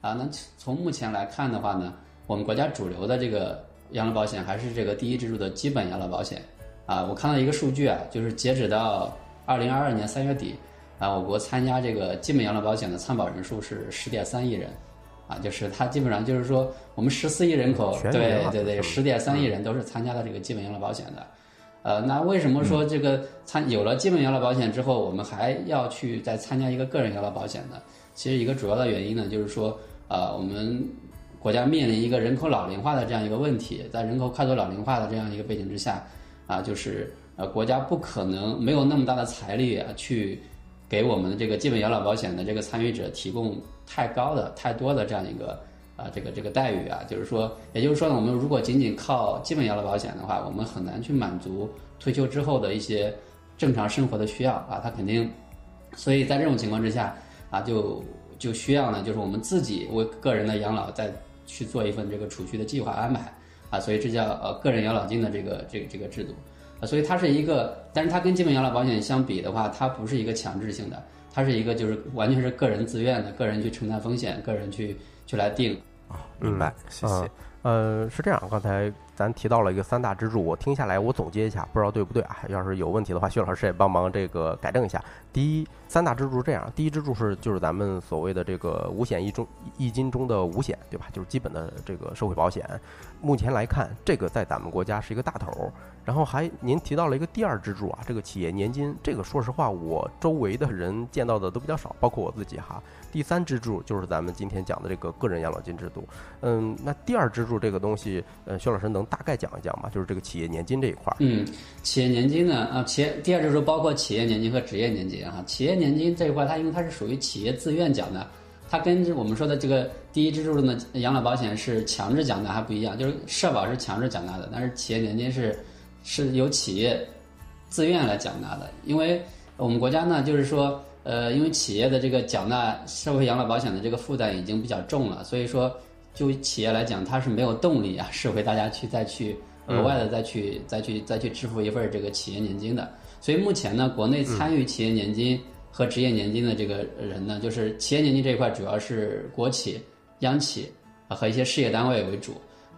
啊，那从目前来看的话呢，我们国家主流的这个养老保险还是这个第一支柱的基本养老保险，啊，我看到一个数据啊，就是截止到二零二二年三月底，啊，我国参加这个基本养老保险的参保人数是十点三亿人。啊，就是它基本上就是说，我们十四亿人口，对对对，十点三亿人都是参加了这个基本养老保险的。呃，那为什么说这个参有了基本养老保险之后，我们还要去再参加一个个人养老保险呢？其实一个主要的原因呢，就是说，呃，我们国家面临一个人口老龄化的这样一个问题，在人口快速老龄化的这样一个背景之下，啊，就是呃，国家不可能没有那么大的财力啊去。给我们的这个基本养老保险的这个参与者提供太高的、太多的这样一个啊，这个这个待遇啊，就是说，也就是说呢，我们如果仅仅靠基本养老保险的话，我们很难去满足退休之后的一些正常生活的需要啊，它肯定，所以在这种情况之下啊，就就需要呢，就是我们自己为个人的养老再去做一份这个储蓄的计划安排啊，所以这叫呃个人养老金的这个这个这个制度。啊，所以它是一个，但是它跟基本养老保险相比的话，它不是一个强制性的，它是一个就是完全是个人自愿的，个人去承担风险，个人去去来定。啊，明白，谢谢。呃，是这样，刚才咱提到了一个三大支柱，我听下来，我总结一下，不知道对不对啊？要是有问题的话，薛老师也帮忙这个改正一下。第一，三大支柱是这样，第一支柱是就是咱们所谓的这个五险一中一金中的五险，对吧？就是基本的这个社会保险。目前来看，这个在咱们国家是一个大头。然后还您提到了一个第二支柱啊，这个企业年金，这个说实话，我周围的人见到的都比较少，包括我自己哈。第三支柱就是咱们今天讲的这个个人养老金制度。嗯，那第二支柱这个东西，呃，薛老师能大概讲一讲吗？就是这个企业年金这一块儿。嗯，企业年金呢，啊，企业第二支柱包括企业年金和职业年金啊。企业年金这一块，它因为它是属于企业自愿缴纳，它跟我们说的这个第一支柱中的养老保险是强制缴纳还不一样，就是社保是强制缴纳的，但是企业年金是。是由企业自愿来缴纳的，因为我们国家呢，就是说，呃，因为企业的这个缴纳社会养老保险的这个负担已经比较重了，所以说，就企业来讲，它是没有动力啊，是为大家去再去额外的再去再去再去支付一份这个企业年金的。所以目前呢，国内参与企业年金和职业年金的这个人呢，就是企业年金这一块主要是国企、央企啊和一些事业单位为主。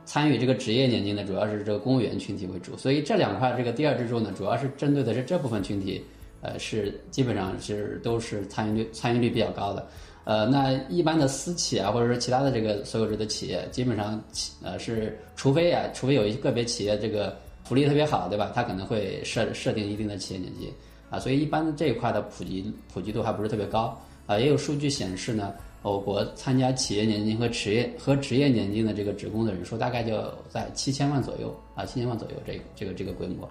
参与这个职业年金的主要是这个公务员群体为主，所以这两块这个第二支柱呢，主要是针对的是这部分群体，呃，是基本上是都是参与率参与率比较高的。呃，那一般的私企啊，或者说其他的这个所有制的企业，基本上企呃是，除非啊，除非有一个别企业这个福利特别好，对吧？它可能会设设定一定的企业年金啊，所以一般这一块的普及普及度还不是特别高啊。也有数据显示呢，我国参加企业年金和职业和职业年金的这个职工的人数大概就在七千万左右啊，七千万左右这个这个这个规模。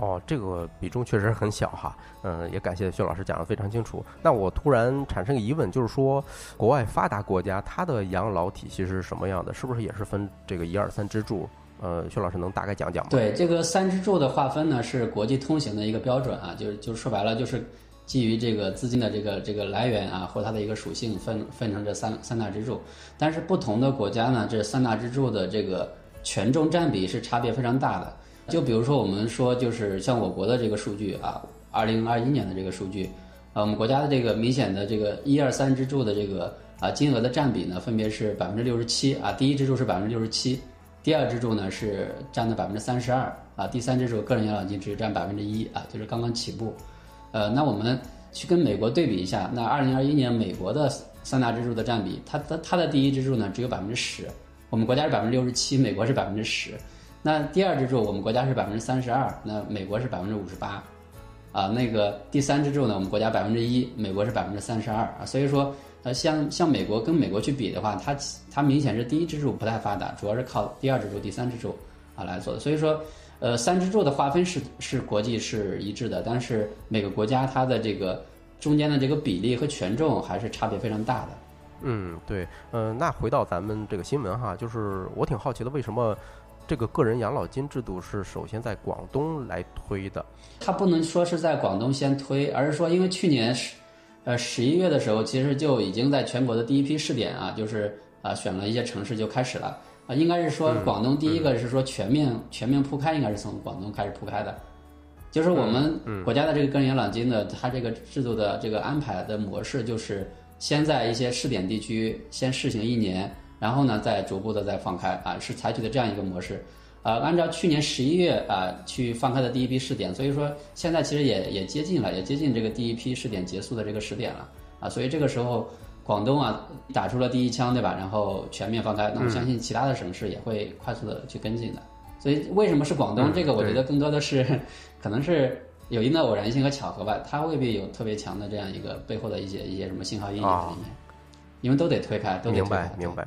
哦，这个比重确实很小哈，嗯，也感谢薛老师讲的非常清楚。那我突然产生个疑问，就是说，国外发达国家它的养老体系是什么样的？是不是也是分这个一二三支柱？呃，薛老师能大概讲讲吗？对，这个三支柱的划分呢，是国际通行的一个标准啊，就是就是说白了，就是基于这个资金的这个这个来源啊，或它的一个属性分分成这三三大支柱。但是不同的国家呢，这三大支柱的这个权重占比是差别非常大的。就比如说，我们说，就是像我国的这个数据啊，二零二一年的这个数据，啊，我们国家的这个明显的这个一二三支柱的这个啊金额的占比呢，分别是百分之六十七啊，第一支柱是百分之六十七，第二支柱呢是占了百分之三十二啊，第三支柱个人养老金只占百分之一啊，就是刚刚起步。呃，那我们去跟美国对比一下，那二零二一年美国的三大支柱的占比，它的它的第一支柱呢只有百分之十，我们国家是百分之六十七，美国是百分之十。那第二支柱，我们国家是百分之三十二，那美国是百分之五十八，啊，那个第三支柱呢，我们国家百分之一，美国是百分之三十二啊，所以说，呃，像像美国跟美国去比的话，它它明显是第一支柱不太发达，主要是靠第二支柱、第三支柱啊来做的。所以说，呃，三支柱的划分是是国际是一致的，但是每个国家它的这个中间的这个比例和权重还是差别非常大的。嗯，对，嗯，那回到咱们这个新闻哈，就是我挺好奇的，为什么？这个个人养老金制度是首先在广东来推的，它不能说是在广东先推，而是说因为去年十呃十一月的时候，其实就已经在全国的第一批试点啊，就是啊选了一些城市就开始了啊，应该是说广东第一个是说全面全面铺开，应该是从广东开始铺开的，就是我们国家的这个个人养老金的它这个制度的这个安排的模式，就是先在一些试点地区先试行一年。然后呢，再逐步的再放开啊，是采取的这样一个模式，呃，按照去年十一月啊去放开的第一批试点，所以说现在其实也也接近了，也接近这个第一批试点结束的这个时点了。啊，所以这个时候广东啊打出了第一枪，对吧？然后全面放开，那我相信其他的省市也会快速的去跟进的。所以为什么是广东？这个我觉得更多的是 可能是有一定的偶然性和巧合吧，它未必有特别强的这样一个背后的一些一些什么信号意义在里面，因为都得推开，都得明白明白。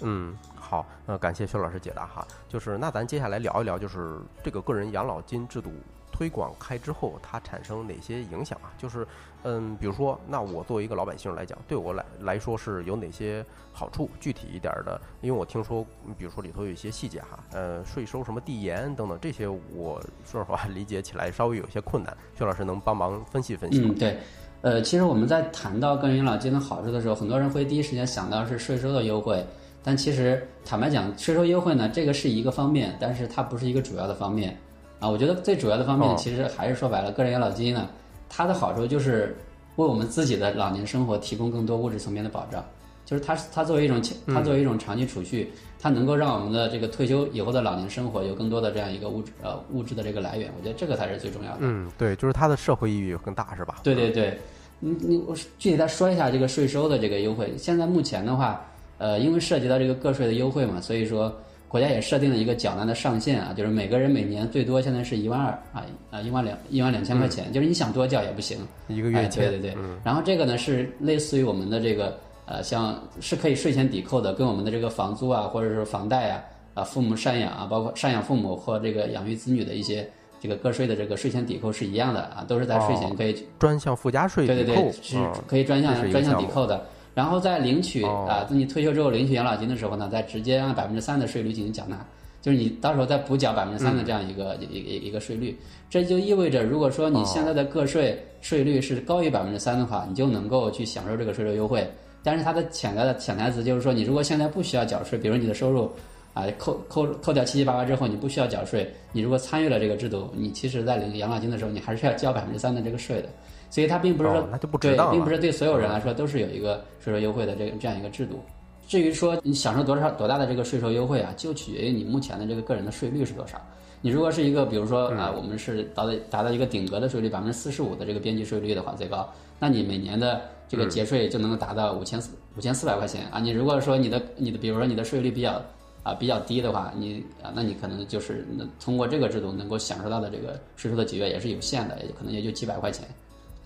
嗯，好，呃，感谢薛老师解答哈。就是那咱接下来聊一聊，就是这个个人养老金制度推广开之后，它产生哪些影响啊？就是，嗯，比如说，那我作为一个老百姓来讲，对我来来说是有哪些好处？具体一点的，因为我听说，比如说里头有一些细节哈，呃，税收什么递延等等这些，我说实话 理解起来稍微有些困难。薛老师能帮忙分析分析吗？嗯，对，呃，其实我们在谈到个人养老金的好处的时候，很多人会第一时间想到是税收的优惠。但其实坦白讲，税收优惠呢，这个是一个方面，但是它不是一个主要的方面啊。我觉得最主要的方面，其实还是说白了，个人养老金呢，它的好处就是为我们自己的老年生活提供更多物质层面的保障，就是它它作为一种它作为一种长期储蓄，它能够让我们的这个退休以后的老年生活有更多的这样一个物质呃物质的这个来源。我觉得这个才是最重要的。嗯，对，就是它的社会意义更大，是吧？对对对，你你我具体再说一下这个税收的这个优惠。现在目前的话。呃，因为涉及到这个个税的优惠嘛，所以说国家也设定了一个缴纳的上限啊，就是每个人每年最多现在是一万二啊啊一万两一万两千块钱，就是你想多缴也不行，一个月对对对，然后这个呢是类似于我们的这个呃像是可以税前抵扣的，跟我们的这个房租啊或者是房贷啊啊父母赡养啊，包括赡养父母或这个养育子女的一些这个个税的这个税前抵扣是一样的啊，都是在税前可以专项附加税对对对是可以专项专项抵扣的。然后在领取啊，等你退休之后领取养老金的时候呢，再直接按百分之三的税率进行缴纳，就是你到时候再补缴百分之三的这样一个一一一个税率，这就意味着，如果说你现在的个税税率是高于百分之三的话，你就能够去享受这个税收优惠。但是它的潜在的潜台词就是说，你如果现在不需要缴税，比如你的收入啊扣扣扣掉七七八八之后，你不需要缴税，你如果参与了这个制度，你其实在领养老金的时候，你还是要交百分之三的这个税的。所以它并不是说对，并不是对所有人来说都是有一个税收优惠的这个这样一个制度。至于说你享受多少多大的这个税收优惠啊，就取决于你目前的这个个人的税率是多少。你如果是一个，比如说啊，我们是达到达到一个顶格的税率百分之四十五的这个边际税率的话，最高，那你每年的这个节税就能够达到五千四五千四百块钱啊。你如果说你的你的比如说你的税率比较啊比较低的话，你啊那你可能就是通过这个制度能够享受到的这个税收的节约也是有限的，也可能也就几百块钱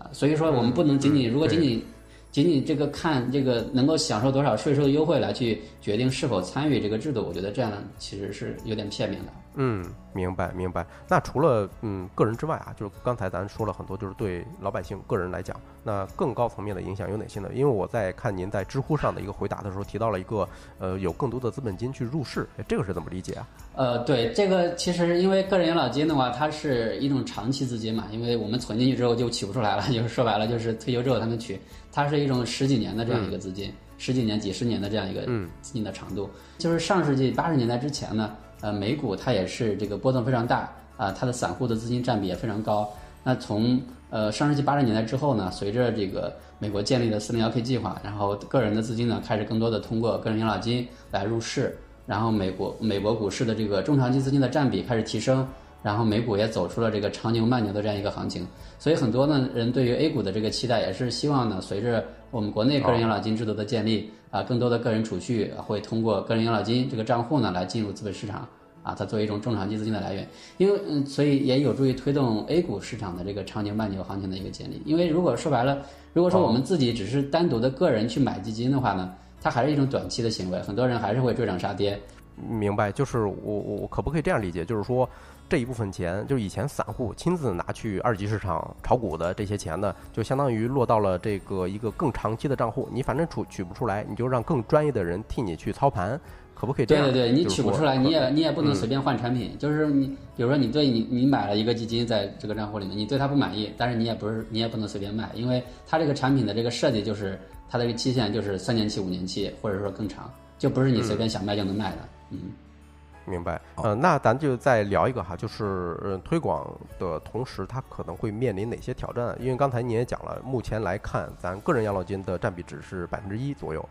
啊。所以说我们不能仅仅如果仅仅仅仅这个看这个能够享受多少税收优惠来去决定是否参与这个制度，我觉得这样其实是有点片面的。嗯，明白明白。那除了嗯个人之外啊，就是刚才咱说了很多，就是对老百姓个人来讲，那更高层面的影响有哪些呢？因为我在看您在知乎上的一个回答的时候，提到了一个呃有更多的资本金去入市，这个是怎么理解啊？呃，对，这个其实因为个人养老金的话，它是一种长期资金嘛，因为我们存进去之后就取不出来了，就是说白了就是退休之后才能取，它是一种十几年的这样一个资金，十几年、几十年的这样一个资金的长度，就是上世纪八十年代之前呢。呃，美股它也是这个波动非常大啊，它的散户的资金占比也非常高。那从呃上世纪八十年代之后呢，随着这个美国建立了四零幺 K 计划，然后个人的资金呢开始更多的通过个人养老金来入市，然后美国美国股市的这个中长期资金的占比开始提升，然后美股也走出了这个长牛慢牛的这样一个行情。所以很多呢人对于 A 股的这个期待也是希望呢，随着我们国内个人养老金制度的建立。啊，更多的个人储蓄会通过个人养老金这个账户呢来进入资本市场，啊，它作为一种中长期资金的来源，因为嗯，所以也有助于推动 A 股市场的这个长牛慢牛行情的一个建立。因为如果说白了，如果说我们自己只是单独的个人去买基金的话呢，它还是一种短期的行为，很多人还是会追涨杀跌。明白，就是我我我可不可以这样理解，就是说。这一部分钱，就是以前散户亲自拿去二级市场炒股的这些钱呢，就相当于落到了这个一个更长期的账户。你反正取取不出来，你就让更专业的人替你去操盘，可不可以这样？对对对，你取不出来，你也你也不能随便换产品。就是你，比如说你对你你买了一个基金在这个账户里面，你对它不满意，但是你也不是你也不能随便卖，因为它这个产品的这个设计就是它的这个期限就是三年期、五年期，或者说更长，就不是你随便想卖就能卖的。嗯。明白，呃，那咱就再聊一个哈，就是呃，推广的同时，它可能会面临哪些挑战？因为刚才您也讲了，目前来看，咱个人养老金的占比只是百分之一左右。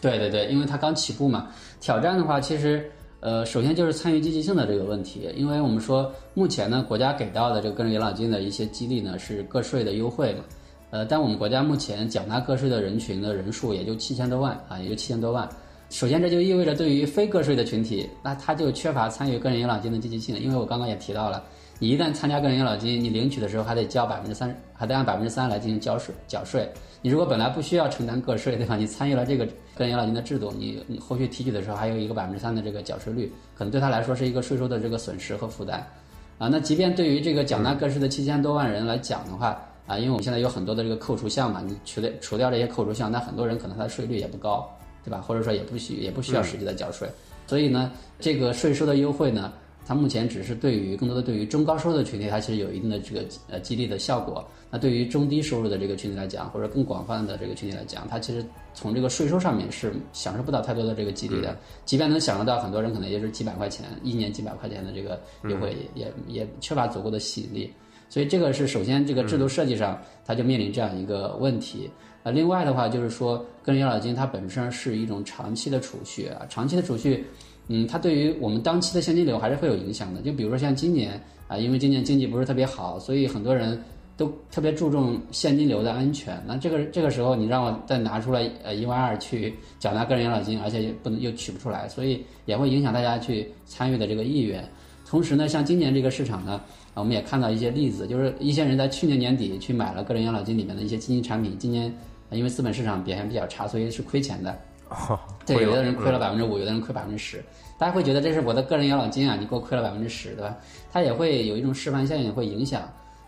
对对对，因为它刚起步嘛。挑战的话，其实呃，首先就是参与积极性的这个问题，因为我们说目前呢，国家给到的这个个人养老金的一些激励呢，是个税的优惠嘛，呃，但我们国家目前缴纳个税的人群的人数也就七千多万啊，也就七千多万。首先，这就意味着对于非个税的群体，那他就缺乏参与个人养老金的积极性。因为我刚刚也提到了，你一旦参加个人养老金，你领取的时候还得交百分之三，还得按百分之三来进行交税缴税。你如果本来不需要承担个税，对吧？你参与了这个个人养老金的制度，你你后续提取的时候还有一个百分之三的这个缴税率，可能对他来说是一个税收的这个损失和负担。啊，那即便对于这个缴纳个税的七千多万人来讲的话，啊，因为我们现在有很多的这个扣除项嘛，你除掉除掉这些扣除项，那很多人可能他的税率也不高。对吧？或者说也不需也不需要实际的缴税，所以呢，这个税收的优惠呢，它目前只是对于更多的对于中高收入的群体，它其实有一定的这个呃激励的效果。那对于中低收入的这个群体来讲，或者更广泛的这个群体来讲，它其实从这个税收上面是享受不到太多的这个激励的。即便能享受到，很多人可能也是几百块钱一年几百块钱的这个优惠，也也也缺乏足够的吸引力。所以这个是首先这个制度设计上，它就面临这样一个问题。呃，另外的话就是说，个人养老金它本身是一种长期的储蓄啊，长期的储蓄，嗯，它对于我们当期的现金流还是会有影响的。就比如说像今年啊，因为今年经济不是特别好，所以很多人都特别注重现金流的安全。那这个这个时候你让我再拿出来呃一万二去缴纳个人养老金，而且不能又取不出来，所以也会影响大家去参与的这个意愿。同时呢，像今年这个市场呢。我们也看到一些例子，就是一些人在去年年底去买了个人养老金里面的一些基金产品，今年因为资本市场表现比较差，所以是亏钱的。对，有的人亏了百分之五，有的人亏百分之十。大家会觉得这是我的个人养老金啊，你给我亏了百分之十，对吧？它也会有一种示范效应，会影响，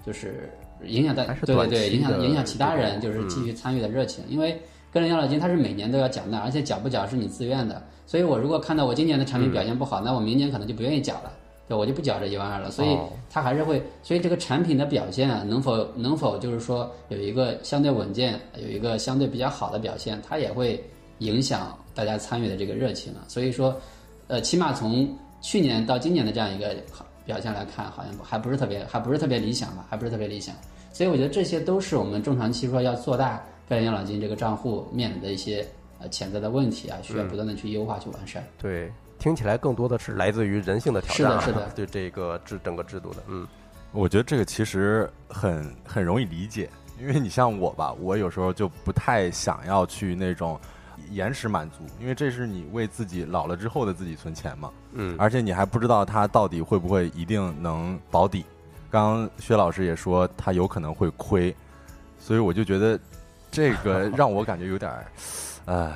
就是影响大，对对对，影响影响其他人，就是继续参与的热情。因为个人养老金它是每年都要缴纳，而且缴不缴是你自愿的。所以我如果看到我今年的产品表现不好，那我明年可能就不愿意缴了。对，我就不缴这一万二了，所以它还是会，所以这个产品的表现啊，能否能否就是说有一个相对稳健，有一个相对比较好的表现，它也会影响大家参与的这个热情啊。所以说，呃，起码从去年到今年的这样一个表现来看，好像还不是特别，还不是特别理想吧，还不是特别理想。所以我觉得这些都是我们中长期说要做大个人养老金这个账户面临的一些呃潜在的问题啊，需要不断的去优化、去完善。对，听起来更多的是来自于人性的挑战啊，是的是的。对这个制整个制度的，嗯。我觉得这个其实很很容易理解，因为你像我吧，我有时候就不太想要去那种延时满足，因为这是你为自己老了之后的自己存钱嘛，嗯，而且你还不知道它到底会不会一定能保底。刚刚薛老师也说他有可能会亏，所以我就觉得这个让我感觉有点儿，呃，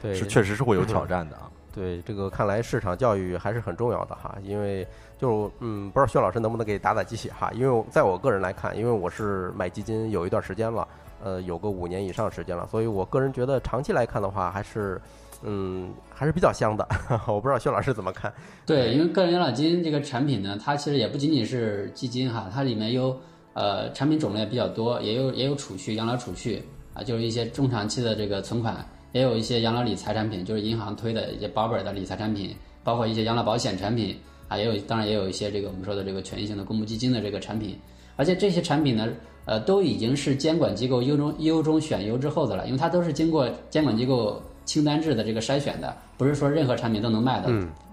对，是确实是会有挑战的啊。对，这个看来市场教育还是很重要的哈，因为就嗯，不知道薛老师能不能给打打鸡血哈？因为在我个人来看，因为我是买基金有一段时间了，呃，有个五年以上时间了，所以我个人觉得长期来看的话，还是嗯还是比较香的。我不知道薛老师怎么看？对，因为个人养老金这个产品呢，它其实也不仅仅是基金哈，它里面有呃产品种类比较多，也有也有储蓄、养老储蓄啊，就是一些中长期的这个存款，也有一些养老理财产品，就是银行推的一些保本的理财产品，包括一些养老保险产品啊，也有当然也有一些这个我们说的这个权益性的公募基金的这个产品，而且这些产品呢，呃，都已经是监管机构优中优中选优之后的了，因为它都是经过监管机构清单制的这个筛选的，不是说任何产品都能卖的，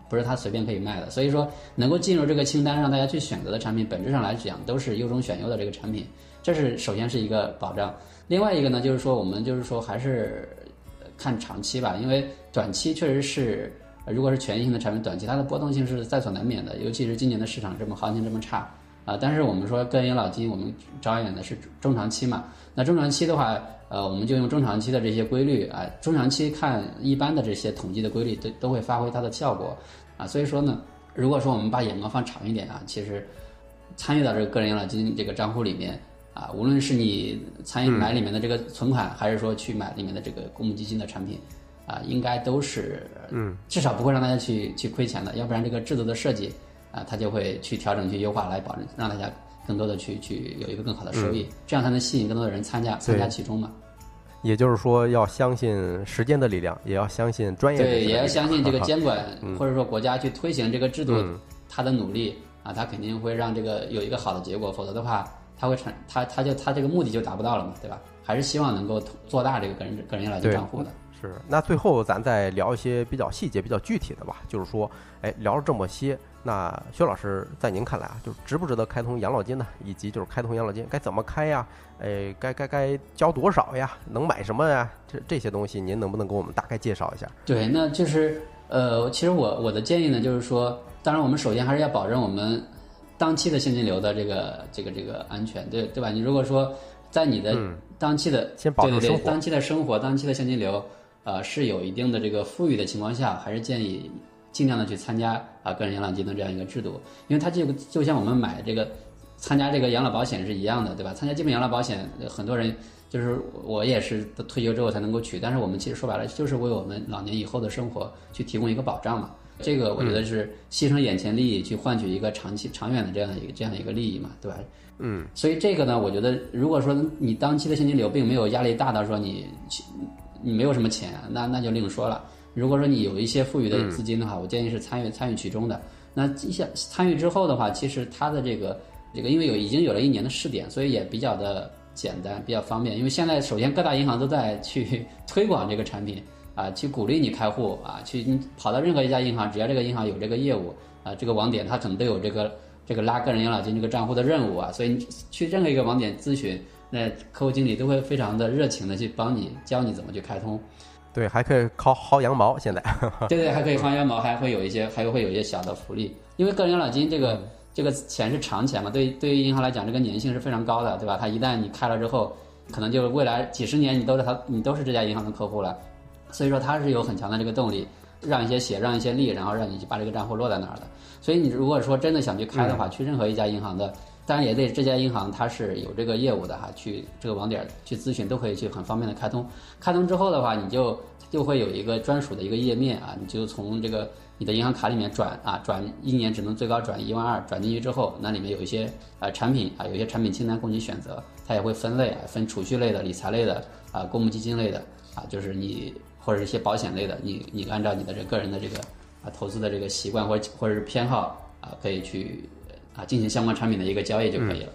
不是它随便可以卖的。所以说，能够进入这个清单让大家去选择的产品，本质上来讲都是优中选优的这个产品，这是首先是一个保障。另外一个呢，就是说我们就是说还是看长期吧，因为短期确实是。如果是权益性的产品，短期它的波动性是在所难免的，尤其是今年的市场这么行情这么差啊、但是我们说个人养老金，我们着眼的是中长期嘛。那中长期的话，呃，我们就用中长期的这些规律啊、中长期看一般的这些统计的规律都都会发挥它的效果啊。所以说呢，如果说我们把眼光放长一点啊，其实参与到这个个人养老金这个账户里面啊，无论是你参与买里面的这个存款，还是说去买里面的这个公募基金的产品啊，应该都是嗯，至少不会让大家去去亏钱的，要不然这个制度的设计啊，它就会去调整、去优化，来保证让大家更多的去去有一个更好的收益，这样才能吸引更多的人参加参加其中嘛。也就是说要相信时间的力量，也要相信专业的对，也要相信这个监管嗯。或者说国家去推行这个制度嗯，它的努力啊，它肯定会让这个有一个好的结果，否则的话，它会产它它就它这个目的就达不到了嘛，对吧？还是希望能够做大这个个人个人养老金账户的。是，那最后咱再聊一些比较细节、比较具体的吧。就是说，哎，聊了这么些，那薛老师在您看来啊，就是值不值得开通养老金呢？以及就是开通养老金该怎么开呀？哎，该该该交多少呀？能买什么呀？这这些东西，您能不能给我们大概介绍一下？对，那就是呃，其实我我的建议呢，就是说，当然我们首先还是要保证我们当期的现金流的这个这个这个安全，对对吧？你如果说在你的嗯当期的、先保对对对当期的生活、当期的现金流，呃，是有一定的这个富裕的情况下，还是建议尽量的去参加啊个人养老金的这样一个制度，因为它这个就像我们买这个参加这个养老保险是一样的，对吧？参加基本养老保险，呃很多人就是我也是退休之后才能够取，但是我们其实说白了就是为我们老年以后的生活去提供一个保障嘛。这个我觉得是牺牲眼前利益去换取一个长期长远的这样一个这样一个利益嘛，对吧？嗯，所以这个呢，我觉得如果说你当期的现金流并没有压力大到说你去你没有什么钱，那那就另说了。如果说你有一些富余的资金的话，我建议是参与参与其中的。那一下参与之后的话，其实它的这个这个，因为有已经有了一年的试点，所以也比较的简单，比较方便。因为现在首先各大银行都在去 推广这个产品啊，去鼓励你开户啊，去你跑到任何一家银行，只要这个银行有这个业务啊，这个网点它可能都有这个这个拉个人养老金这个账户的任务啊，所以你去任何一个网点咨询，那客户经理都会非常的热情的去帮你教你怎么去开通。对，还可以薅薅羊毛，现在，对对，还可以 薅羊毛，还会有一些，还会有一些小的福利。因为个人养老金这个这个钱是长钱嘛，对于对于银行来讲，这个粘性是非常高的，对吧？它一旦你开了之后，可能就未来几十年你都是它，你都是这家银行的客户了。所以说它是有很强的这个动力，让一些血，让一些力，然后让你去把这个账户落在那儿的。所以你如果说真的想去开的话，去任何一家银行的，当然也得这家银行它是有这个业务的哈，去这个网点去咨询都可以去很方便的开通。开通之后的话，你就就会有一个专属的一个页面啊，你就从这个你的银行卡里面转啊，转一年只能最高转一万二，转进去之后，那里面有一些呃产品啊，有一些产品清单供你选择，它也会分类啊，分储蓄类的、理财类的啊、公募基金类的啊，就是你或者是一些保险类的，你你按照你的这个人的这个啊投资的这个习惯或者或者是偏好啊，可以去啊进行相关产品的一个交易就可以了。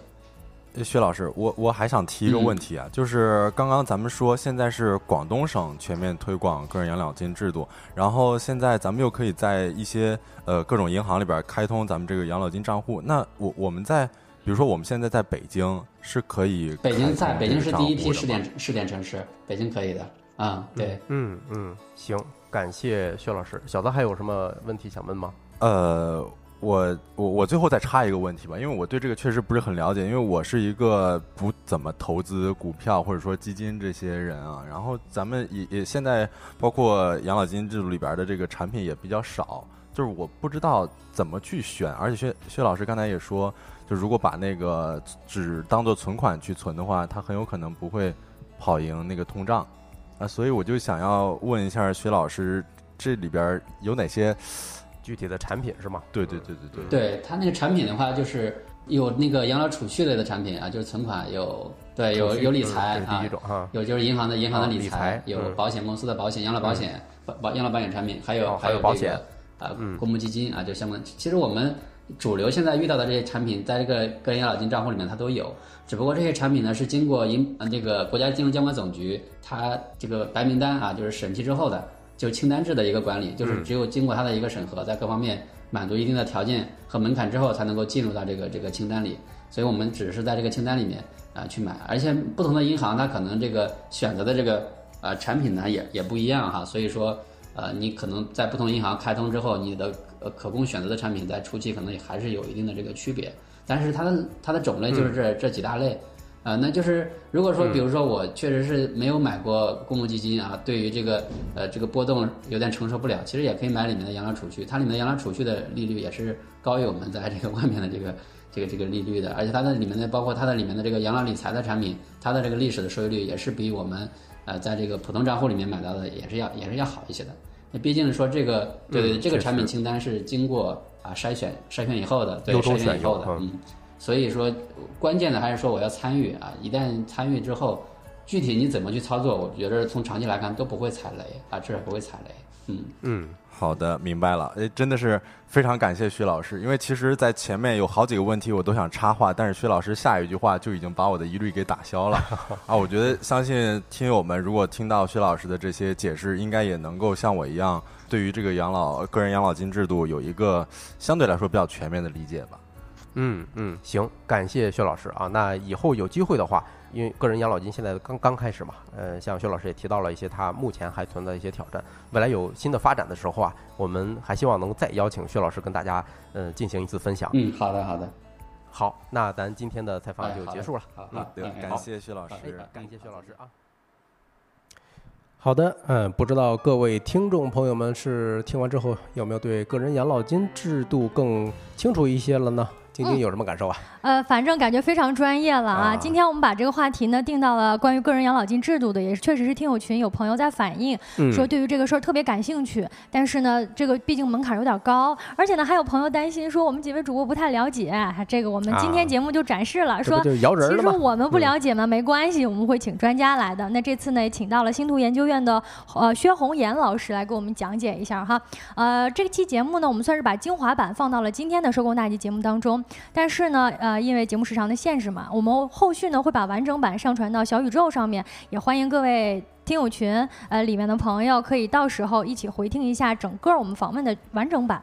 薛老师，我我还想提一个问题啊，就是刚刚咱们说现在是广东省全面推广个人养老金制度，然后现在咱们又可以在一些呃各种银行里边开通咱们这个养老金账户。那我我们在比如说我们现在在北京是可以，北京在北京是第一批试点点试点城市，北京可以的啊，对，嗯嗯，行，感谢薛老师。小泽还有什么问题想问吗？呃。我我我最后再插一个问题吧，因为我对这个确实不是很了解，因为我是一个不怎么投资股票或者说基金这些人啊。然后咱们也也现在包括养老金制度里边的这个产品也比较少，就是我不知道怎么去选。而且薛薛老师刚才也说，就如果把那个只当做存款去存的话，它很有可能不会跑赢那个通胀啊。所以我就想要问一下徐老师，这里边有哪些？具体的产品是吗？对对对对对。对它那个产品的话，就是有那个养老储蓄类的产品啊，就是存款有，对有有理财啊，有就是银行的银行的理财，有保险公司的保险养老保险保保养老保险产品，还有还有保险啊公募基金啊，就相关。其实我们主流现在遇到的这些产品，在这个个人养老金账户里面它都有，只不过这些产品呢是经过银呃这个国家金融监管总局它这个白名单啊，就是审批之后的。就是清单制的一个管理，就是只有经过它的一个审核，在各方面满足一定的条件和门槛之后，才能够进入到这个这个清单里。所以我们只是在这个清单里面啊去买，而且不同的银行它可能这个选择的这个呃产品呢也也不一样哈。所以说呃你可能在不同银行开通之后，你的呃可供选择的产品在初期可能也还是有一定的这个区别，但是它的它的种类就是这这几大类。啊，那就是如果说，比如说我确实是没有买过公募基金啊，对于这个呃这个波动有点承受不了，其实也可以买里面的养老储蓄，它里面的养老储蓄的利率也是高于我们在这个 外面的这个这个这个利率的，而且它的里面的包括它的里面的这个养老理财的产品，它的这个历史的收益率也是比我们呃在这个普通账户里面买到的也是要也是要好一些的。那毕竟说这个对对这个产品清单是经过啊筛选筛选以后的，对筛选以后的，嗯。所以说，关键的还是说我要参与啊！一旦参与之后，具体你怎么去操作，我觉得从长期来看都不会踩雷啊，至少不会踩雷。嗯嗯，好的，明白了。哎，真的是非常感谢徐老师，因为其实，在前面有好几个问题我都想插话，但是徐老师下一句话就已经把我的疑虑给打消了 啊！我觉得，相信听友们如果听到徐老师的这些解释，应该也能够像我一样，对于这个养老个人养老金制度有一个相对来说比较全面的理解吧。嗯嗯，行，感谢薛老师啊。那以后有机会的话，因为个人养老金现在刚刚开始嘛，呃，像薛老师也提到了一些他目前还存在一些挑战，未来有新的发展的时候啊，我们还希望能再邀请薛老师跟大家呃进行一次分享。嗯，好的好的，好，那咱今天的采访就结束了。好，对感谢薛老师，感谢薛老师啊。好的，嗯，不知道各位听众朋友们是听完之后有没有对个人养老金制度更清楚一些了呢？晶晶有什么感受啊？呃，反正感觉非常专业了啊！今天我们把这个话题呢定到了关于个人养老金制度的，也是确实是听友群有朋友在反映，说对于这个事儿特别感兴趣。但是呢，这个毕竟门槛有点高，而且呢，还有朋友担心说我们几位主播不太了解。这个我们今天节目就展示了，说其实我们不了解嘛，没关系，我们会请专家来的。那这次呢，也请到了星图研究院的呃薛红岩老师来给我们讲解一下哈。呃，这期节目呢，我们算是把精华版放到了今天的收工大吉节目当中，但是呢，呃，因为节目时长。的限制嘛，我们后续呢会把完整版上传到小宇宙上面，也欢迎各位听友群呃里面的朋友可以到时候一起回听一下整个我们访问的完整版。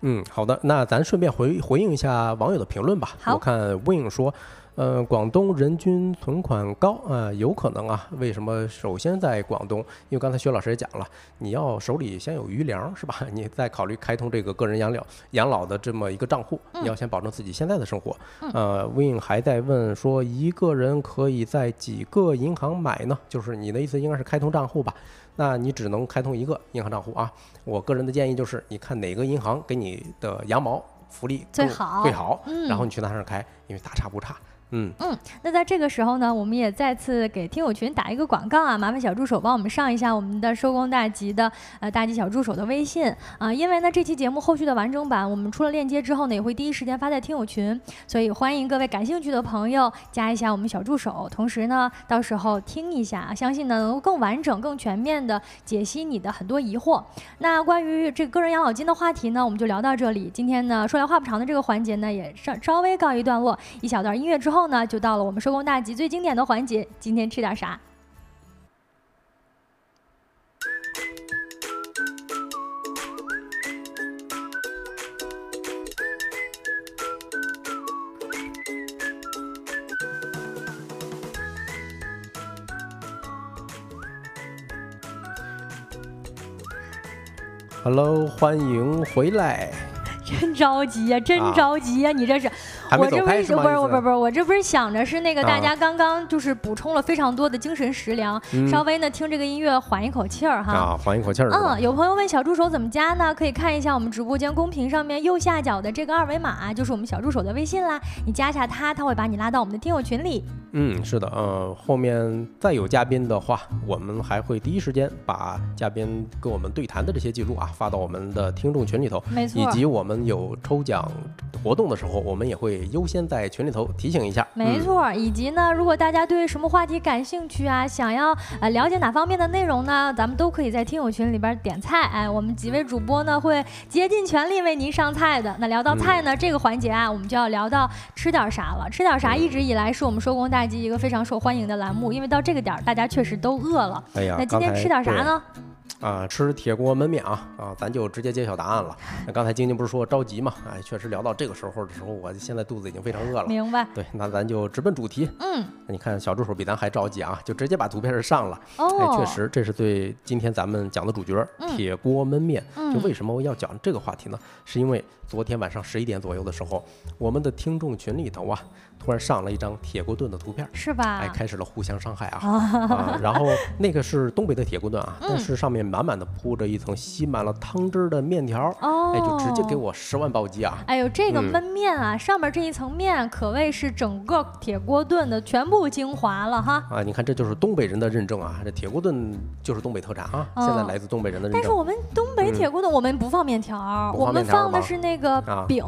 嗯，好的，那咱顺便回回应一下网友的评论吧。我看 Win 说。呃，广东人均存款高啊，有可能啊。为什么？首先在广东，因为刚才薛老师也讲了，你要手里先有余粮，是吧？你再考虑开通这个个人养老养老的这么一个账户，你要先保证自己现在的生活。呃，Win 还在问说，一个人可以在几个银行买呢？就是你的意思应该是开通账户吧？那你只能开通一个银行账户啊。我个人的建议就是，你看哪个银行给你的羊毛福利最好，最好，然后你去那上开，因为大差不差。嗯嗯，那在这个时候呢，我们也再次给听友群打一个广告啊，麻烦小助手帮我们上一下我们的收工大吉的呃大吉小助手的微信啊，因为呢这期节目后续的完整版我们出了链接之后呢，也会第一时间发在听友群，所以欢迎各位感兴趣的朋友加一下我们小助手，同时呢到时候听一下，相信呢能够更完整、更全面的解析你的很多疑惑。那关于这个个人养老金的话题呢，我们就聊到这里。今天呢说来话不长的这个环节呢，也稍稍微告一段落，一小段音乐之后。后呢，就到了我们收工大吉最经典的环节，今天吃点啥？Hello，欢迎回来。真着急呀，真着急呀！你这是，还没我这不走开是吗？不是我不是不是，我这不是想着是那个啊大家刚刚就是补充了非常多的精神食粮，嗯稍微呢听这个音乐缓一口气儿哈。啊，缓一口气儿嗯，有朋友问小助手怎么加呢？可以看一下我们直播间公屏上面右下角的这个二维码，就是我们小助手的微信啦。你加一下他，他会把你拉到我们的听友群里。嗯，是的，呃，后面再有嘉宾的话，我们还会第一时间把嘉宾跟我们对谈的这些记录啊发到我们的听众群里头，没错以及我们有抽奖活动的时候，我们也会优先在群里头提醒一下。嗯、没错，以及呢，如果大家对什么话题感兴趣啊，想要呃了解哪方面的内容呢，咱们都可以在听友群里边点菜。哎，我们几位主播呢会竭尽全力为您上菜的。那聊到菜呢，这个环节啊，我们就要聊到吃点啥了。吃点啥一直以来是我们收工大吉一个非常受欢迎的栏目，因为到这个点儿大家确实都饿了。哎呀，那今天吃点啥呢？啊，吃铁锅焖面啊啊，咱就直接揭晓答案了。那刚才晶晶不是说着急嘛？哎，确实聊到这个时候的时候，我现在肚子已经非常饿了。明白。对，那咱就直奔主题。嗯，那你看小助手比咱还着急啊，就直接把图片儿上了。哦，哎，确实，这是对今天咱们讲的主角嗯铁锅焖面。嗯就为什么要讲这个话题呢？是因为昨天晚上十一点左右的时候，我们的听众群里头啊，突然上了一张铁锅炖的图片。是吧？哎，开始了互相伤害啊啊！然后那个是东北的铁锅炖啊，嗯但是上面满满的铺着一层吸满了汤汁儿的面条儿，哦，哎，就直接给。我十万暴击啊！哎呦，这个嗯焖面啊，上面这一层面可谓是整个铁锅炖的全部精华了哈。啊，你看这就是东北人的认证啊，这铁锅炖就是东北特产啊，哦现在来自东北人的认证。但是我们东北铁锅炖，我们不放面条我们放的是那个啊饼，